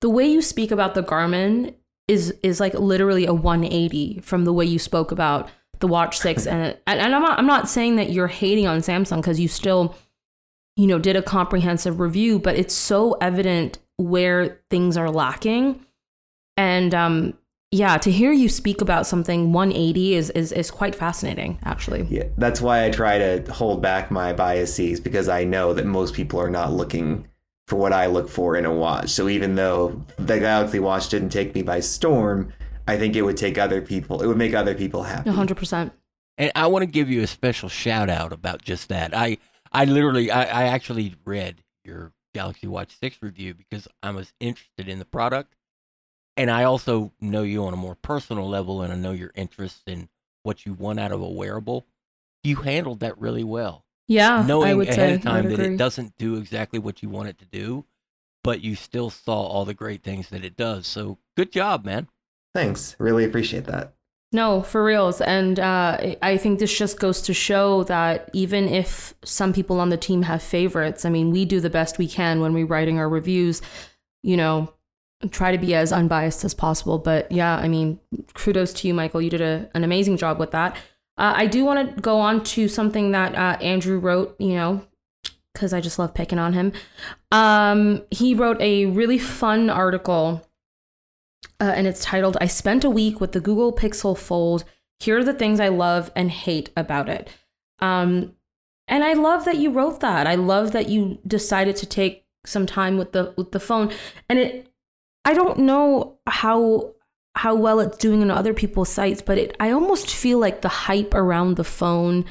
the way you speak about the Garmin is is like literally a 180 from the way you spoke about the Watch 6 and and I'm not I'm not saying that you're hating on Samsung cuz you still you know, did a comprehensive review, but it's so evident where things are lacking. And um, yeah, to hear you speak about something 180 is, is is quite fascinating, actually. Yeah, that's why I try to hold back my biases because I know that most people are not looking for what I look for in a watch. So even though the Galaxy Watch didn't take me by storm, I think it would take other people. It would make other people happy. 100%. And I want to give you a special shout out about just that. I I literally, I, I actually read your Galaxy Watch 6 review because I was interested in the product. And I also know you on a more personal level and I know your interests in what you want out of a wearable. You handled that really well. Yeah. Knowing ahead say, of time that it doesn't do exactly what you want it to do, but you still saw all the great things that it does. So good job, man. Thanks. Really appreciate that. No, for reals. And uh, I think this just goes to show that even if some people on the team have favorites, I mean, we do the best we can when we're writing our reviews, you know, try to be as unbiased as possible. But yeah, I mean, kudos to you, Michael. You did a, an amazing job with that. Uh, I do want to go on to something that uh, Andrew wrote, you know, because I just love picking on him. Um, he wrote a really fun article uh, and it's titled I Spent a Week with the Google Pixel Fold. Here are the things I love and hate about it. Um, and I love that you wrote that. I love that you decided to take some time with the with the phone. And it I don't know how how well it's doing on other people's sites, but it I almost feel like the hype around the phone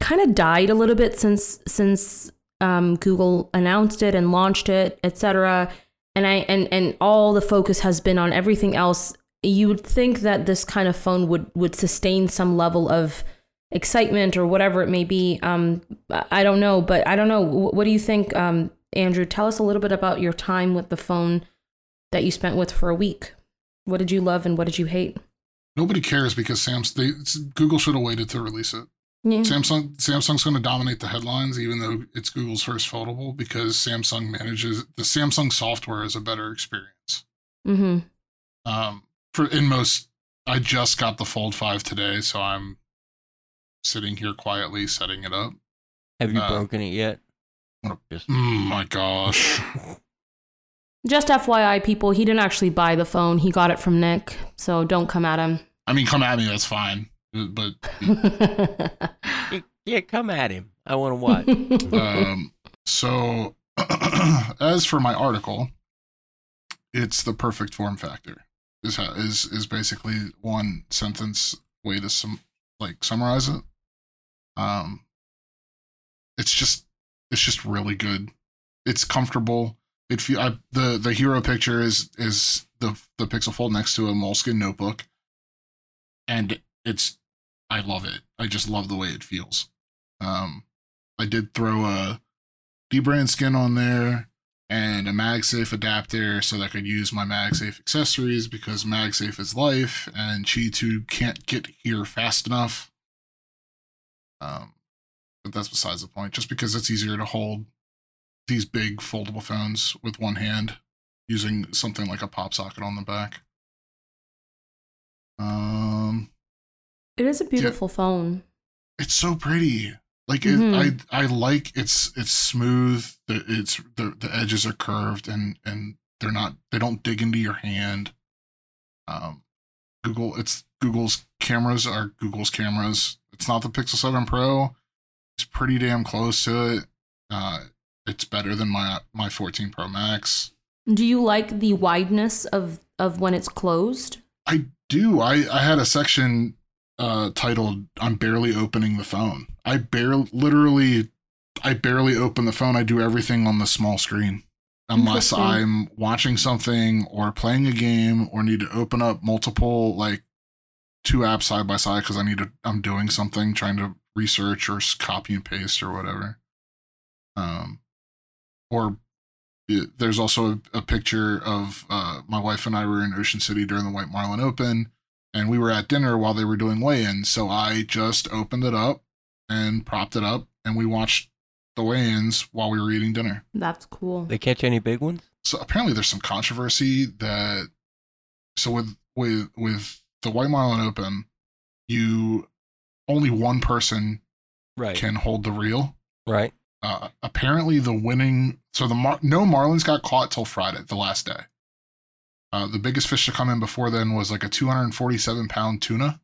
kind of died a little bit since since um, Google announced it and launched it, etc. And I and and all the focus has been on everything else. You would think that this kind of phone would would sustain some level of excitement or whatever it may be. Um, I don't know, but I don't know. What do you think, um, Andrew? Tell us a little bit about your time with the phone that you spent with for a week. What did you love and what did you hate? Nobody cares because Sam's they, Google should have waited to release it. Yeah. Samsung Samsung's going to dominate the headlines, even though it's Google's first foldable, because Samsung manages the Samsung software is a better experience. Mm-hmm. Um, for in most, I just got the Fold Five today, so I'm sitting here quietly setting it up. Have you Uh, broken it yet? what *laughs* Just- Mm, my gosh, *laughs* Just FYI, people, he didn't actually buy the phone. He got it from Nick, so don't come at him. I mean, come at me, that's fine, but *laughs* Yeah, come at him. I want to watch. um, so *clears throat* as for my article, it's the perfect form factor. Is how is is basically one sentence way to sum like summarize it. Um, it's just it's just really good. It's comfortable. It feel I, the the hero picture is is the the Pixel Fold next to a Moleskine notebook, and it's I love it. I just love the way it feels. Um, I did throw a dbrand skin on there and a MagSafe adapter so that I could use my MagSafe accessories because MagSafe is life and Qi2 can't get here fast enough. Um, but that's besides the point. Just because it's easier to hold these big foldable phones with one hand using something like a pop socket on the back. Um, it is a beautiful phone. it's so pretty. Like it, Mhm. I I like it's it's smooth. The it's the the edges are curved and and they're not they don't dig into your hand. Um, Google it's Google's cameras are Google's cameras. It's not the Pixel Seven Pro. It's pretty damn close to it. Uh, it's better than my my 14 Pro Max. Do you like the wideness of of when it's closed? I do. I I had a section uh titled "I'm barely opening the phone." I barely, literally, I barely open the phone. I do everything on the small screen, unless I'm watching something or playing a game or need to open up multiple like two apps side by side because I need to. I'm doing something, trying to research or copy and paste or whatever. Um, or it- there's also a, a picture of uh, my wife and I were in Ocean City during the White Marlin Open, and we were at dinner while they were doing weigh-ins. So I just opened it up and propped it up, and we watched the weigh-ins while we were eating dinner. That's cool. they catch any big ones? So apparently, there's some controversy that so with with with the White Marlin Open, you only one person Right. can hold the reel. right. uh, apparently the winning so the Mar- no marlins got caught till friday the last day uh, the biggest fish to come in before then was like a 247 pound tuna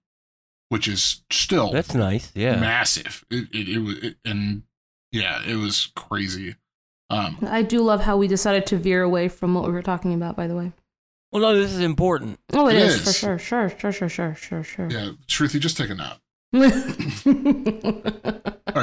which is still That's nice. Yeah. massive it, it, it was it, and yeah it was crazy um I do love how we decided to veer away from what we were talking about. By the way. Well, no, this is important. Oh, it It is, for is. sure, sure, sure, sure, sure, sure, sure. yeah Shruti just take a nap *laughs* all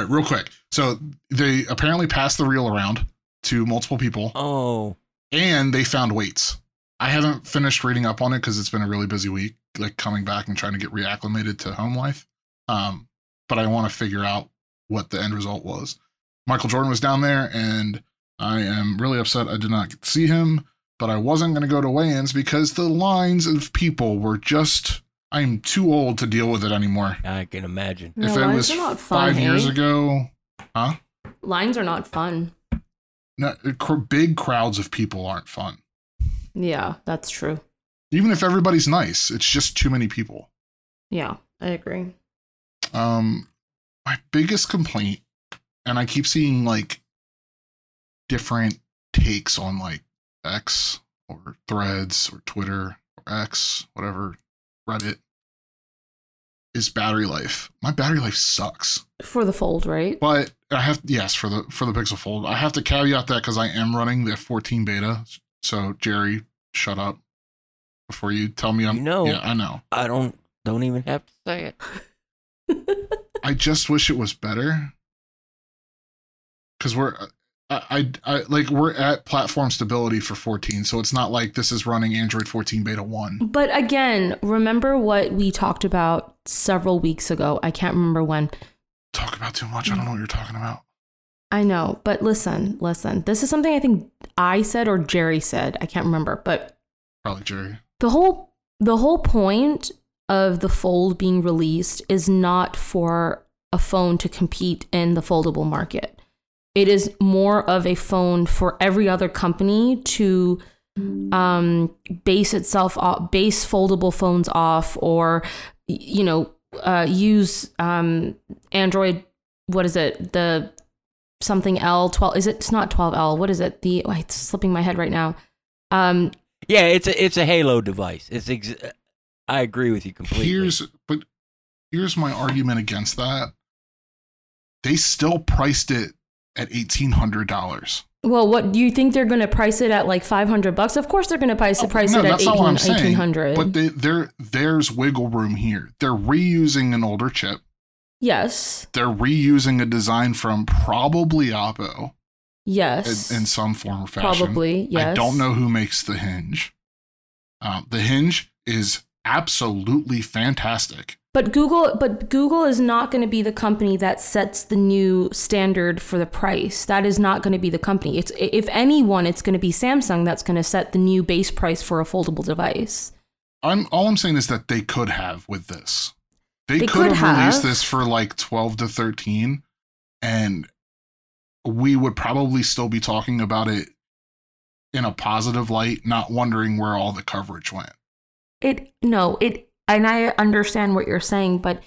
right real quick so they apparently passed the reel around to multiple people Oh, and they found weights. I haven't finished reading up on it because it's been a really busy week, like coming back and trying to get reacclimated to home life. Um, but I want to figure out what the end result was. Michael Jordan was down there, and I am really upset I did not see him. But I wasn't going to go to weigh-ins because the lines of people were just. I'm too old to deal with it anymore. I can imagine. No, if it was not fun, five years ago, huh? Lines are not fun. No, big crowds of people aren't fun. Yeah, that's true. Even if everybody's nice, it's just too many people. Yeah, I agree. Um, my biggest complaint, and I keep seeing like different takes on like X or Threads or Twitter or X, whatever, Reddit, is battery life. My battery life sucks. For the fold, right? But I have yes for the for the Pixel Fold. I have to caveat that because I am running the 14 beta. So Jerry, shut up before you tell me I'm. You know. Yeah, I know. I don't don't even have to say it. *laughs* I just wish it was better. Because we're, I, I, I, like, we're at platform stability for 14, so it's not like this is running Android 14 beta 1. But again, remember what we talked about several weeks ago. I can't remember when. Talk about too much. I don't know what you're talking about. I know, but listen, listen. This is something I think I said or Jerry said. I can't remember, but Probably Jerry. the whole the whole point of the fold being released is not for a phone to compete in the foldable market. It is more of a phone for every other company to um, base itself off, base foldable phones off, or you know, uh, use um, Android. What is it? The something L twelve? Is it? It's not twelve L. What is it? The oh, it's slipping my head right now. Um, Yeah, it's a it's a Halo device. It's ex- I agree with you completely. Here's, but here's my argument against that. They still priced it at $1,800. Well, what do you think they're going to price it at like 500 bucks? Of course they're going to price, Oh, price no, it at that's not what 18, I'm saying, 1800. But they, there, there's wiggle room here. They're reusing an older chip. Yes. They're reusing a design from probably Oppo Yes. in, in some form or fashion. Probably, yes. I don't know who makes the hinge. Um, the hinge is absolutely fantastic. But Google but Google is not going to be the company that sets the new standard for the price. That is not going to be the company. It's if anyone it's going to be Samsung that's going to set the new base price for a foldable device. I'm all I'm saying is that they could have with this. They, They could, could have, released this for like 12 to 13 and we would probably still be talking about it in a positive light, not wondering where all the coverage went. It no, it and I understand what you're saying, but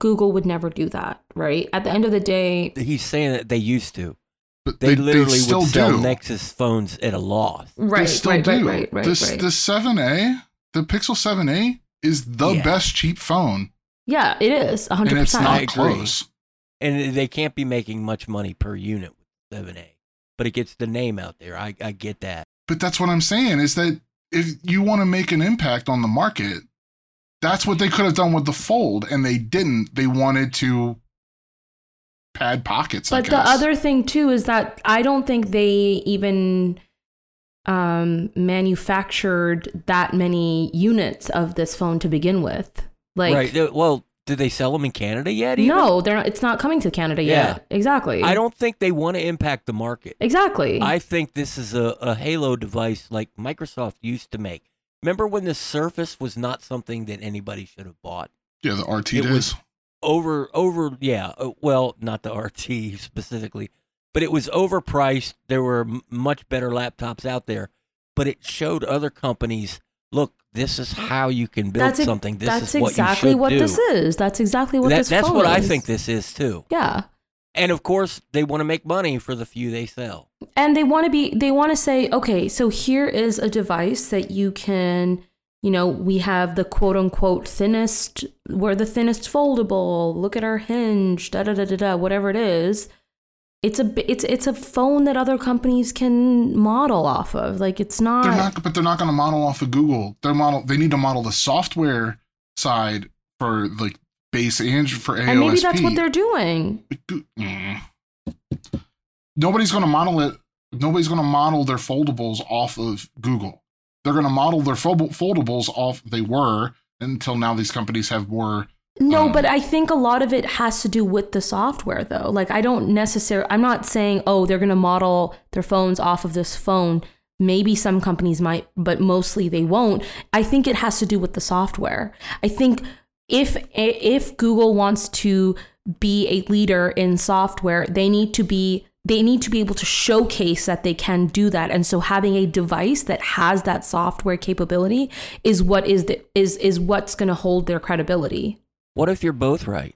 Google would never do that, right? At the end of the day, He's saying that they used to. But They, they, literally still would sell do. Nexus phones at a loss. right, they still right, do. right, right, right, this, right. the 7A, the Pixel 7A is the Yeah. best cheap phone. Yeah, it is 100%. And it's I not agree. close. And they can't be making much money per unit with 7A. But it gets the name out there. I, I get that. But that's what I'm saying is that if you want to make an impact on the market, that's what they could have done with the fold, and they didn't. They wanted to pad pockets. I But the other thing too is that I don't think they even um, manufactured that many units of this phone to begin with. Like, right. Well, did they sell them in Canada yet? even? no, they're not. It's not coming to Canada Yeah. yet. Exactly. I don't think they want to impact the market. Exactly. I think this is a, a Halo device like Microsoft used to make. Remember when the Surface was not something that anybody should have bought? yeah, the RT it days. was- Over, over, yeah. uh, Well, not the *laughs* RT specifically, but it was overpriced. There were m- much better laptops out there, but it showed other companies, look, this is how you can build that's something. This that's is what exactly you should do. That's exactly what do. this is. That's exactly what That- this that's what I think this is too. Yeah. And of course, they want to make money for the few they sell. and they want to be they want to say okay so here is a device that you can you know we have the quote unquote thinnest we're the thinnest foldable look at our hinge da da da da da whatever it is it's a it's it's a phone that other companies can model off of like it's not, They're not, but they're not going to model off of Google. They're model. They need to model the software side for like base and for AOSP. and maybe that's what they're doing Mm. Nobody's going to model it. Nobody's going to model their foldables off of Google. They're going to model their foldables off. They were until now. These companies have more. No, Um, but I think a lot of it has to do with the software, though. Like, I don't necessarily, I'm not saying, oh, they're going to model their phones off of this phone. Maybe some companies might, but mostly they won't. I think it has to do with the software. I think if if Google wants to be a leader in software, they need to be they need to be able to showcase that they can do that. And so having a device that has that software capability is what is the, is is what's going to hold their credibility. What if you're both right?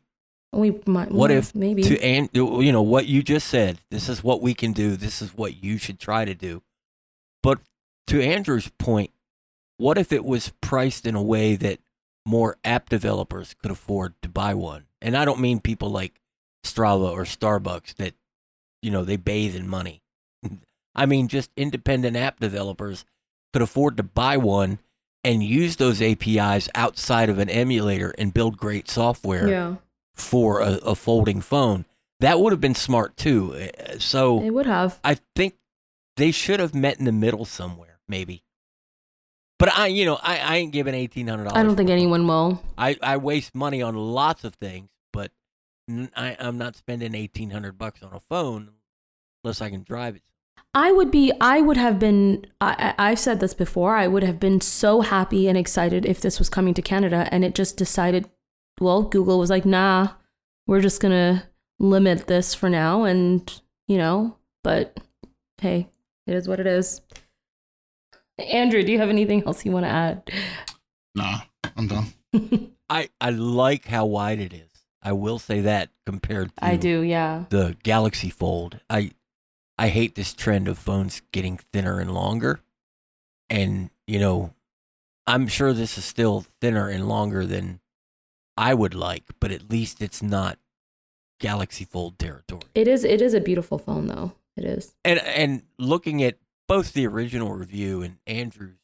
We might. What well, if maybe? to and you know what you just said? This is what we can do. This is what you should try to do. But to Andrew's point, what if it was priced in a way that more app developers could afford to buy one? And I don't mean people like Strava or Starbucks that you know they bathe in money. *laughs* I mean just independent app developers could afford to buy one and use those APIs outside of an emulator and build great software Yeah, for a, a folding phone. That would have been smart too. Uh, So it would have. I think they should have met in the middle somewhere, maybe. But I, you know, I, I ain't giving eighteen hundred dollars. I don't think anyone will. I, I waste money on lots of things, but I'm not spending eighteen hundred bucks on a phone unless I can drive it. I would be, I would have been, I, I- I've said this before, I would have been so happy and excited if this was coming to Canada and it just decided, well, Google was like, nah, we're just going to limit this for now. And, you know, but hey, it is what it is. Andrew, do you have anything else you want to add? Nah, I'm done. I, I like how wide it is. I will say that compared to I do, yeah. the Galaxy Fold. I I hate this trend of phones getting thinner and longer. And, you know, I'm sure this is still thinner and longer than I would like, but at least it's not Galaxy Fold territory. It is, it is a beautiful phone though. It is. And and looking at both the original review and Andrew's,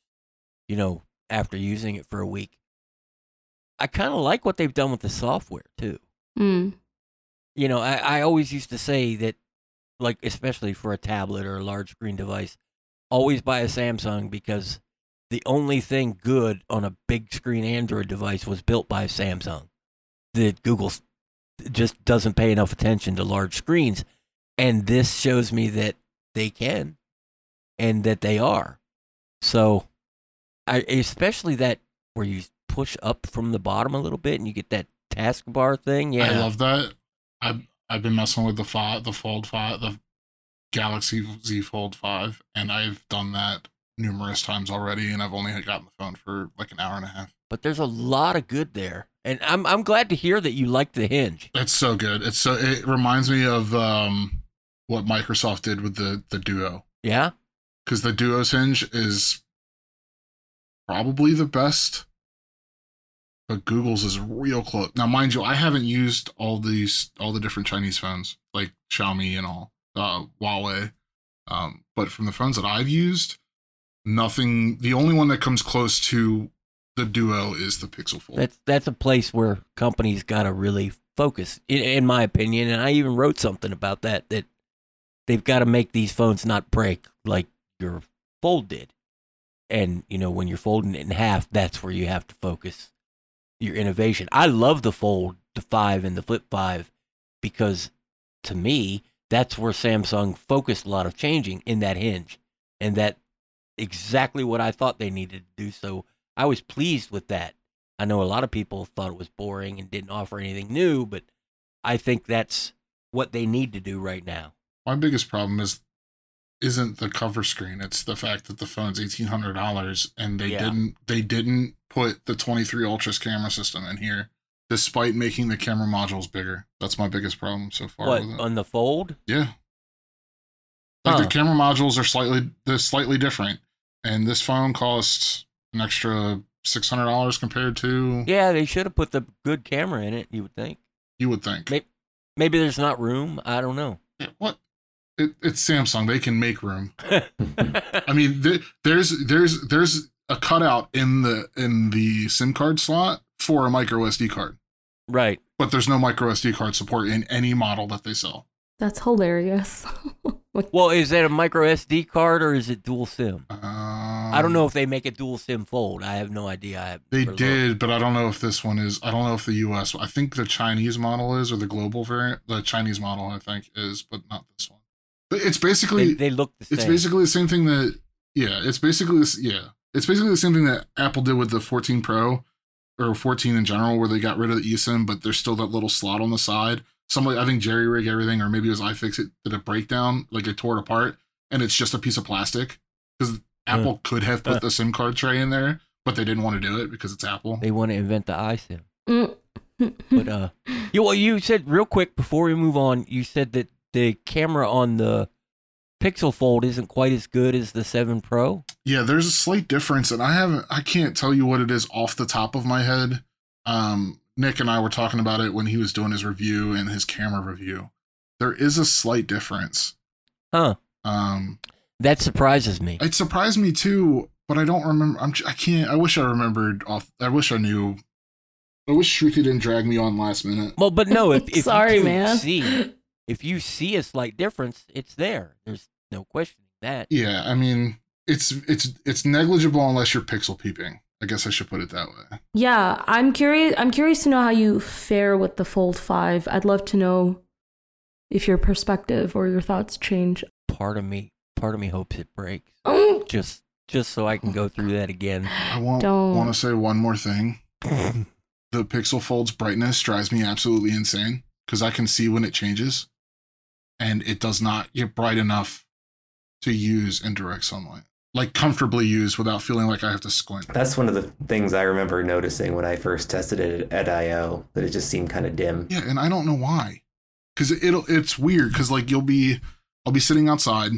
you know, after using it for a week, I kind of like what they've done with the software too. Mm. you know, I, I always used to say that, like, especially for a tablet or a large screen device, always buy a Samsung because the only thing good on a big screen Android device was built by Samsung. That Google just doesn't pay enough attention to large screens. And this shows me that they can and that they are. So, I especially that where you push up from the bottom a little bit and you get that taskbar thing. Yeah. I love that. I've I've been messing with the five, the Fold Five, the Galaxy Z Fold Five, and I've done that numerous times already, and I've only gotten the phone for like an hour and a half. but there's a lot of good there, and I'm I'm glad to hear that you like the hinge. It's so good. It's so it reminds me of um what Microsoft did with the the Duo Yeah, because the Duo's hinge is probably the best, but Google's is real close. Now, mind you, I haven't used all these all the different Chinese phones like Xiaomi and all uh, Huawei, um, but from the phones that I've used, nothing. The only one that comes close to the Duo is the Pixel Fold. that's that's a place where companies got to really focus, in, in my opinion. And I even wrote something about that that they've got to make these phones not break like your Fold did. And you know, when you're folding it in half, that's where you have to focus your innovation. I love the Fold, the five, and the Flip five because to me, that's where Samsung focused a lot of changing in that hinge, and that exactly what I thought they needed to do. So I was pleased with that. I know a lot of people thought it was boring and didn't offer anything new, but I think that's what they need to do right now. My biggest problem is isn't the cover screen. It's the fact that the phone's eighteen hundred dollars and they Yeah. didn't they didn't put the twenty three Ultra's camera system in here, despite making the camera modules bigger. That's my biggest problem so far What with it. on the fold? yeah. Like Huh. the camera modules are slightly they're slightly different. And this phone costs an extra six hundred dollars compared to Yeah, they should have put the good camera in it. You would think. you would think. Maybe, maybe there's not room. I don't know. Yeah, What? It, it's Samsung. They can make room. *laughs* I mean, th- there's there's there's a cutout in the in the SIM card slot for a micro SD card, right. but there's no micro SD card support in any model that they sell. That's hilarious. *laughs* Well, is that a micro SD card or is it dual SIM? Um, I don't know if they make a dual SIM fold. I have no idea. I They never looked. did, but I don't know if this one is. I don't know if the US. I think the Chinese model is, or the global variant. The Chinese model, I think, is, but not this one. But it's basically They, they look the same. it's basically the same thing that yeah it's basically this yeah it's basically the same thing that apple did with the 14 pro or 14 in general where they got rid of the esim but there's still that little slot on the side somebody i think JerryRigEverything or maybe it was ifix did a breakdown like it tore it apart and it's just a piece of plastic because apple could have put Huh. the sim card tray in there but they didn't want to do it because it's apple they want to invent the iSIM. Mm. But uh, *laughs* you well, you said real quick before we move on. You said that the camera on the Pixel Fold isn't quite as good as the Seven Pro. Yeah, there's a slight difference, and I haven't I can't tell you what it is off the top of my head. Um, Nick and I were talking about it when he was doing his review and his camera review. There is a slight difference. Huh? Um, That surprises me. it surprised me too. but I don't remember. I'm, I can't. I wish I remembered off. I wish I knew. I wish Shruti didn't drag me on last minute. Well, but no, if, *laughs* if Sorry, you do man. see if you see a slight difference, it's there. There's no questioning that. Yeah, I mean, it's it's it's negligible unless you're pixel peeping. I guess I should put it that way. Yeah, I'm curious. I'm curious to know how you fare with the Fold Five. I'd love to know if your perspective or your thoughts change. Part of me, part of me hopes it breaks. Oh, Just just so I can go through that again. I want Don't. want to say one more thing. *laughs* The Pixel Fold's brightness drives me absolutely insane because I can see when it changes, and it does not get bright enough to use in direct sunlight, like comfortably use without feeling like I have to squint. That's one of the things I remember noticing when I first tested it at IO that it just seemed kind of dim. Yeah, and I don't know why. Cuz it'll it's weird cuz like you'll be I'll be sitting outside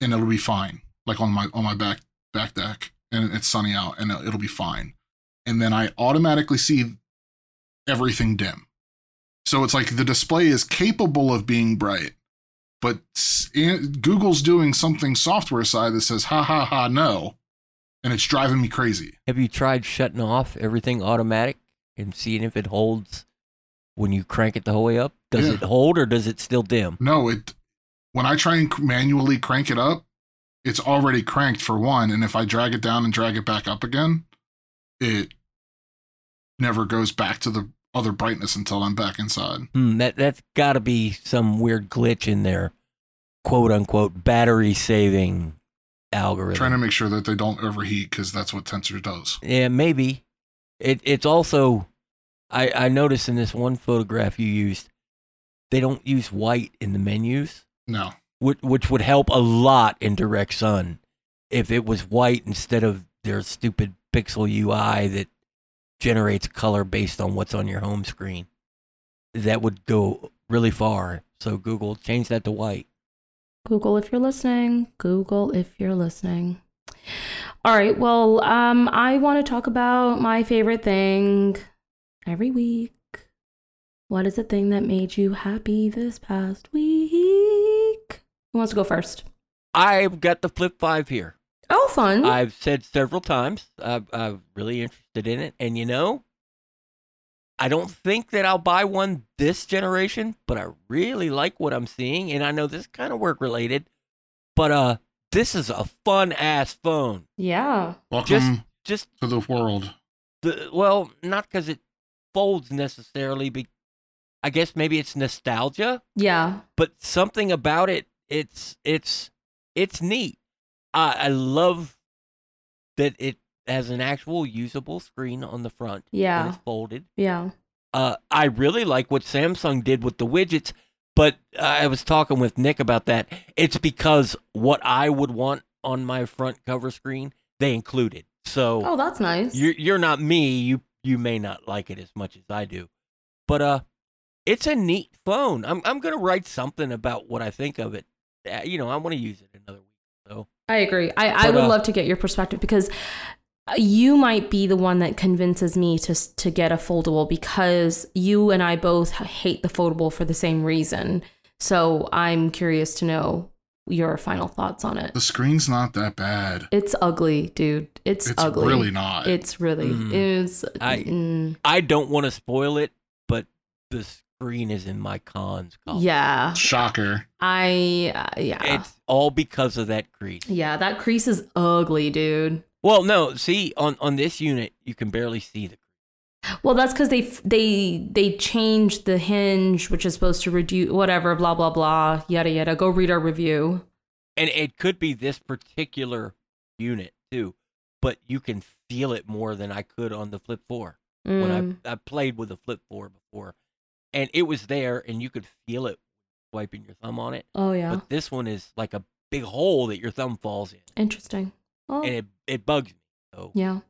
and it'll be fine. Like on my on my back back deck and it's sunny out and it'll be fine. And then I automatically see everything dim. So it's like the display is capable of being bright, but Google's doing something software side that says ha ha ha no. And it's driving me crazy. Have you tried shutting off everything automatic and seeing if it holds when you crank it the whole way up? Does Yeah. it hold or does it still dim? No, it when I try and manually crank it up, it's already cranked for one, and if I drag it down and drag it back up again, it never goes back to the other brightness until I'm back inside. Hmm, that that's got to be some weird glitch in their quote unquote battery saving algorithm. Trying to make sure that they don't overheat because that's what Tensor does. Yeah, maybe. It it's also I I noticed in this one photograph you used they don't use white in the menus, No, which which would help a lot in direct sun if it was white instead of their stupid pixel UI that generates color based on what's on your home screen. That would go really far. So Google change that to white. Google, if you're listening. Google, if you're listening. All right. Well, um, I want to talk about my favorite thing every week. What is the thing that made you happy this past week? Who wants to go first? I've got the Flip 5 here. Oh, fun. I've said several times I'm, I'm really interested in it, and you know, I don't think that I'll buy one this generation, but I really like what I'm seeing, and I know this kind of work related, but uh, this is a fun ass phone. yeah. welcome Just to the world. the well, not because it folds necessarily, but I guess maybe it's nostalgia Yeah. but something about it it's it's it's neat i i love that it has an actual usable screen on the front Yeah. it's folded Yeah. uh i really like what samsung did with the widgets but i was talking with nick about that it's because what i would want on my front cover screen they included so Oh, that's nice. you're you're not me. You you may not like it as much as I do, but uh, it's a neat phone. I'm I'm gonna write something about what I think of it. Uh, you know, I want to use it. So I agree. I, I would uh, love to get your perspective because you might be the one that convinces me to to get a foldable because you and I both hate the foldable for the same reason. So I'm curious to know your final thoughts on it. The screen's not that bad. It's ugly, dude. It's, It's ugly. really not. It's really Mm. is. I- mm, I don't want to spoil it, but the screen is in my cons column. yeah. Shocker. I uh, yeah. it's all because of that crease. yeah, that crease is ugly, dude. Well, no, see on on this unit you can barely see the. Well, that's because they they they changed the hinge, which is supposed to reduce whatever, blah blah blah, yada yada. Go read our review. And it could be this particular unit too, but you can feel it more than I could on the Flip Four. Mm, when I I played with the flip four before, and it was there, and you could feel it wiping your thumb on it. oh yeah, But this one is like a big hole that your thumb falls in, interesting. Oh and it it bugs me. So yeah.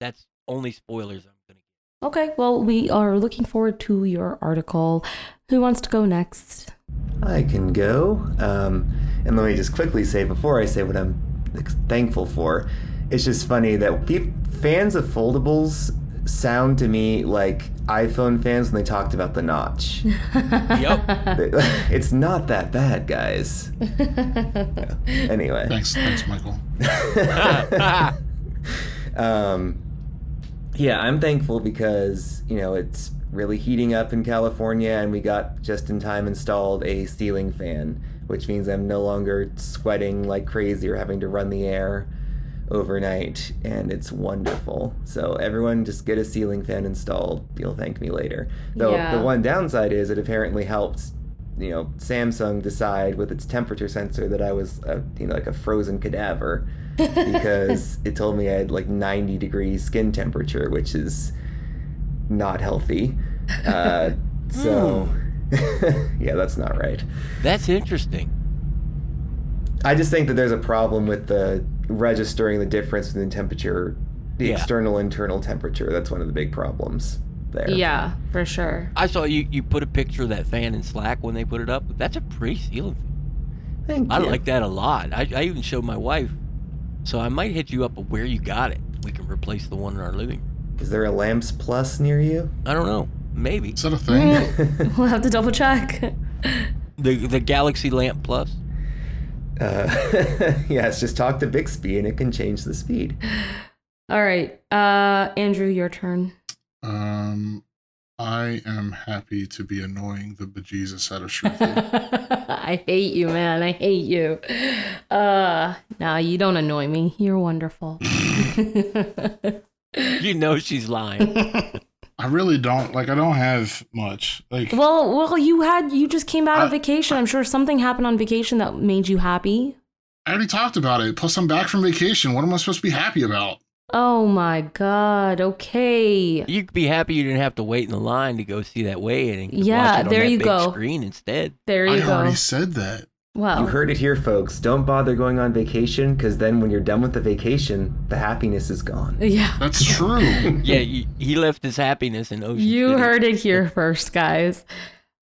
that's only spoilers I'm gonna give. Okay. Well, we are looking forward to your article. Who wants to go next? I can go. Um, and let me just quickly say before I say what I'm thankful for, it's just funny that peop fans of foldables sound to me like iPhone fans when they talked about the notch. *laughs* Yep. *laughs* it's not that bad, guys. *laughs* Anyway. Thanks, thanks, Michael. um, yeah, I'm thankful because you know it's really heating up in California, and we got just in time installed a ceiling fan, which means I'm no longer sweating like crazy or having to run the air overnight, and it's wonderful. So everyone, just get a ceiling fan installed. You'll thank me later. Though Yeah. the one downside is it apparently helped. You know, Samsung decide with its temperature sensor that I was, a, you know, like a frozen cadaver *laughs* because it told me I had like 90 degrees skin temperature, which is not healthy. Uh, *laughs* so, *laughs* yeah, that's not right. That's interesting. I just think that there's a problem with the registering the difference between temperature, the Yeah. external internal temperature. That's one of the big problems there. Yeah, for sure. I saw you you put a picture of that fan in Slack when they put it up. That's a pretty ceiling. fan. Thank I you. like that a lot. I, I even showed my wife. So I might hit you up of where you got it. We can replace the one in our living room. Is there a Lamps Plus near you? I don't know. Maybe. Is that a thing? *laughs* We'll have to double check. The the Galaxy Lamp Plus. *laughs* Uh, yes, just talk to Bixby and it can change the speed. All right, uh, Andrew, your turn. um, I am happy to be annoying the bejesus out of *laughs* Shruti. I hate you, man. I hate you. Uh, nah, you don't annoy me. You're wonderful. *laughs* You know she's lying. I really don't like. I don't have much. Like, well, well, you had you just came out of vacation. I'm sure something happened on vacation that made you happy. I already talked about it. Plus, I'm back from vacation. What am I supposed to be happy about? Oh my god. Okay. You'd be happy you didn't have to wait in the line to go see that weigh-in and Yeah, watch it on there that you big go. screen instead. There you I go. already said that. Well, You heard it here, folks. Don't bother going on vacation because then when you're done with the vacation, the happiness is gone. yeah. That's true. *laughs* Yeah, he, he left his happiness in Ocean You City. heard it here first, guys.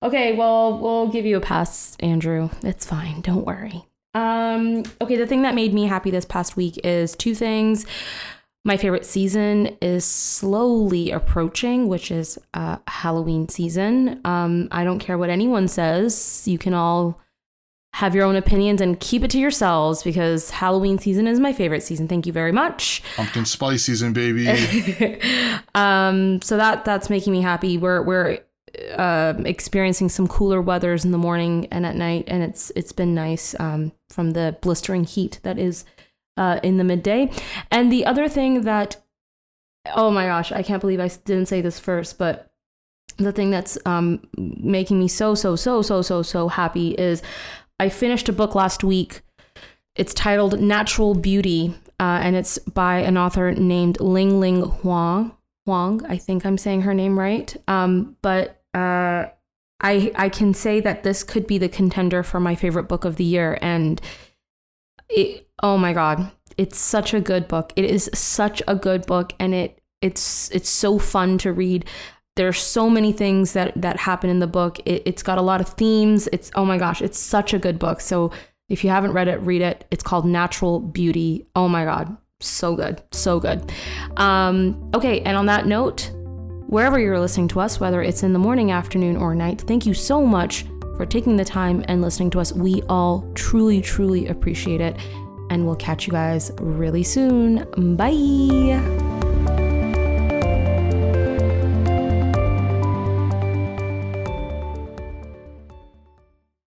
Okay, well, we'll give you a pass, Andrew. It's fine. Don't worry. Um, okay, the thing that made me happy this past week is two things. My favorite season is slowly approaching, which is uh, Halloween season. Um, I don't care what anyone says. You can all have your own opinions and keep it to yourselves because Halloween season is my favorite season. Thank you very much. Pumpkin spice season, baby. *laughs* um, so that that's making me happy. We're we're uh, experiencing some cooler weathers in the morning and at night, and it's it's been nice um, from the blistering heat that is uh, in the midday. And the other thing that, oh my gosh, I can't believe I didn't say this first, but the thing that's um, making me so so so so so so happy is I finished a book last week. It's titled Natural Beauty, uh, and it's by an author named Ling Ling Huang. Huang, I think I'm saying her name right. Um, but uh, I I can say that this could be the contender for my favorite book of the year, and it. Oh my god, it's such a good book. It is such a good book, and it it's it's so fun to read. There's so many things that that happen in the book. It, it's got a lot of themes. It's oh my gosh, it's such a good book. So if you haven't read it, read it. It's called Natural Beauty. Oh my god, so good, so good. Um, okay, and on that note, wherever you're listening to us, whether it's in the morning, afternoon, or night, thank you so much for taking the time and listening to us. We all truly, truly appreciate it. And we'll catch you guys really soon. Bye.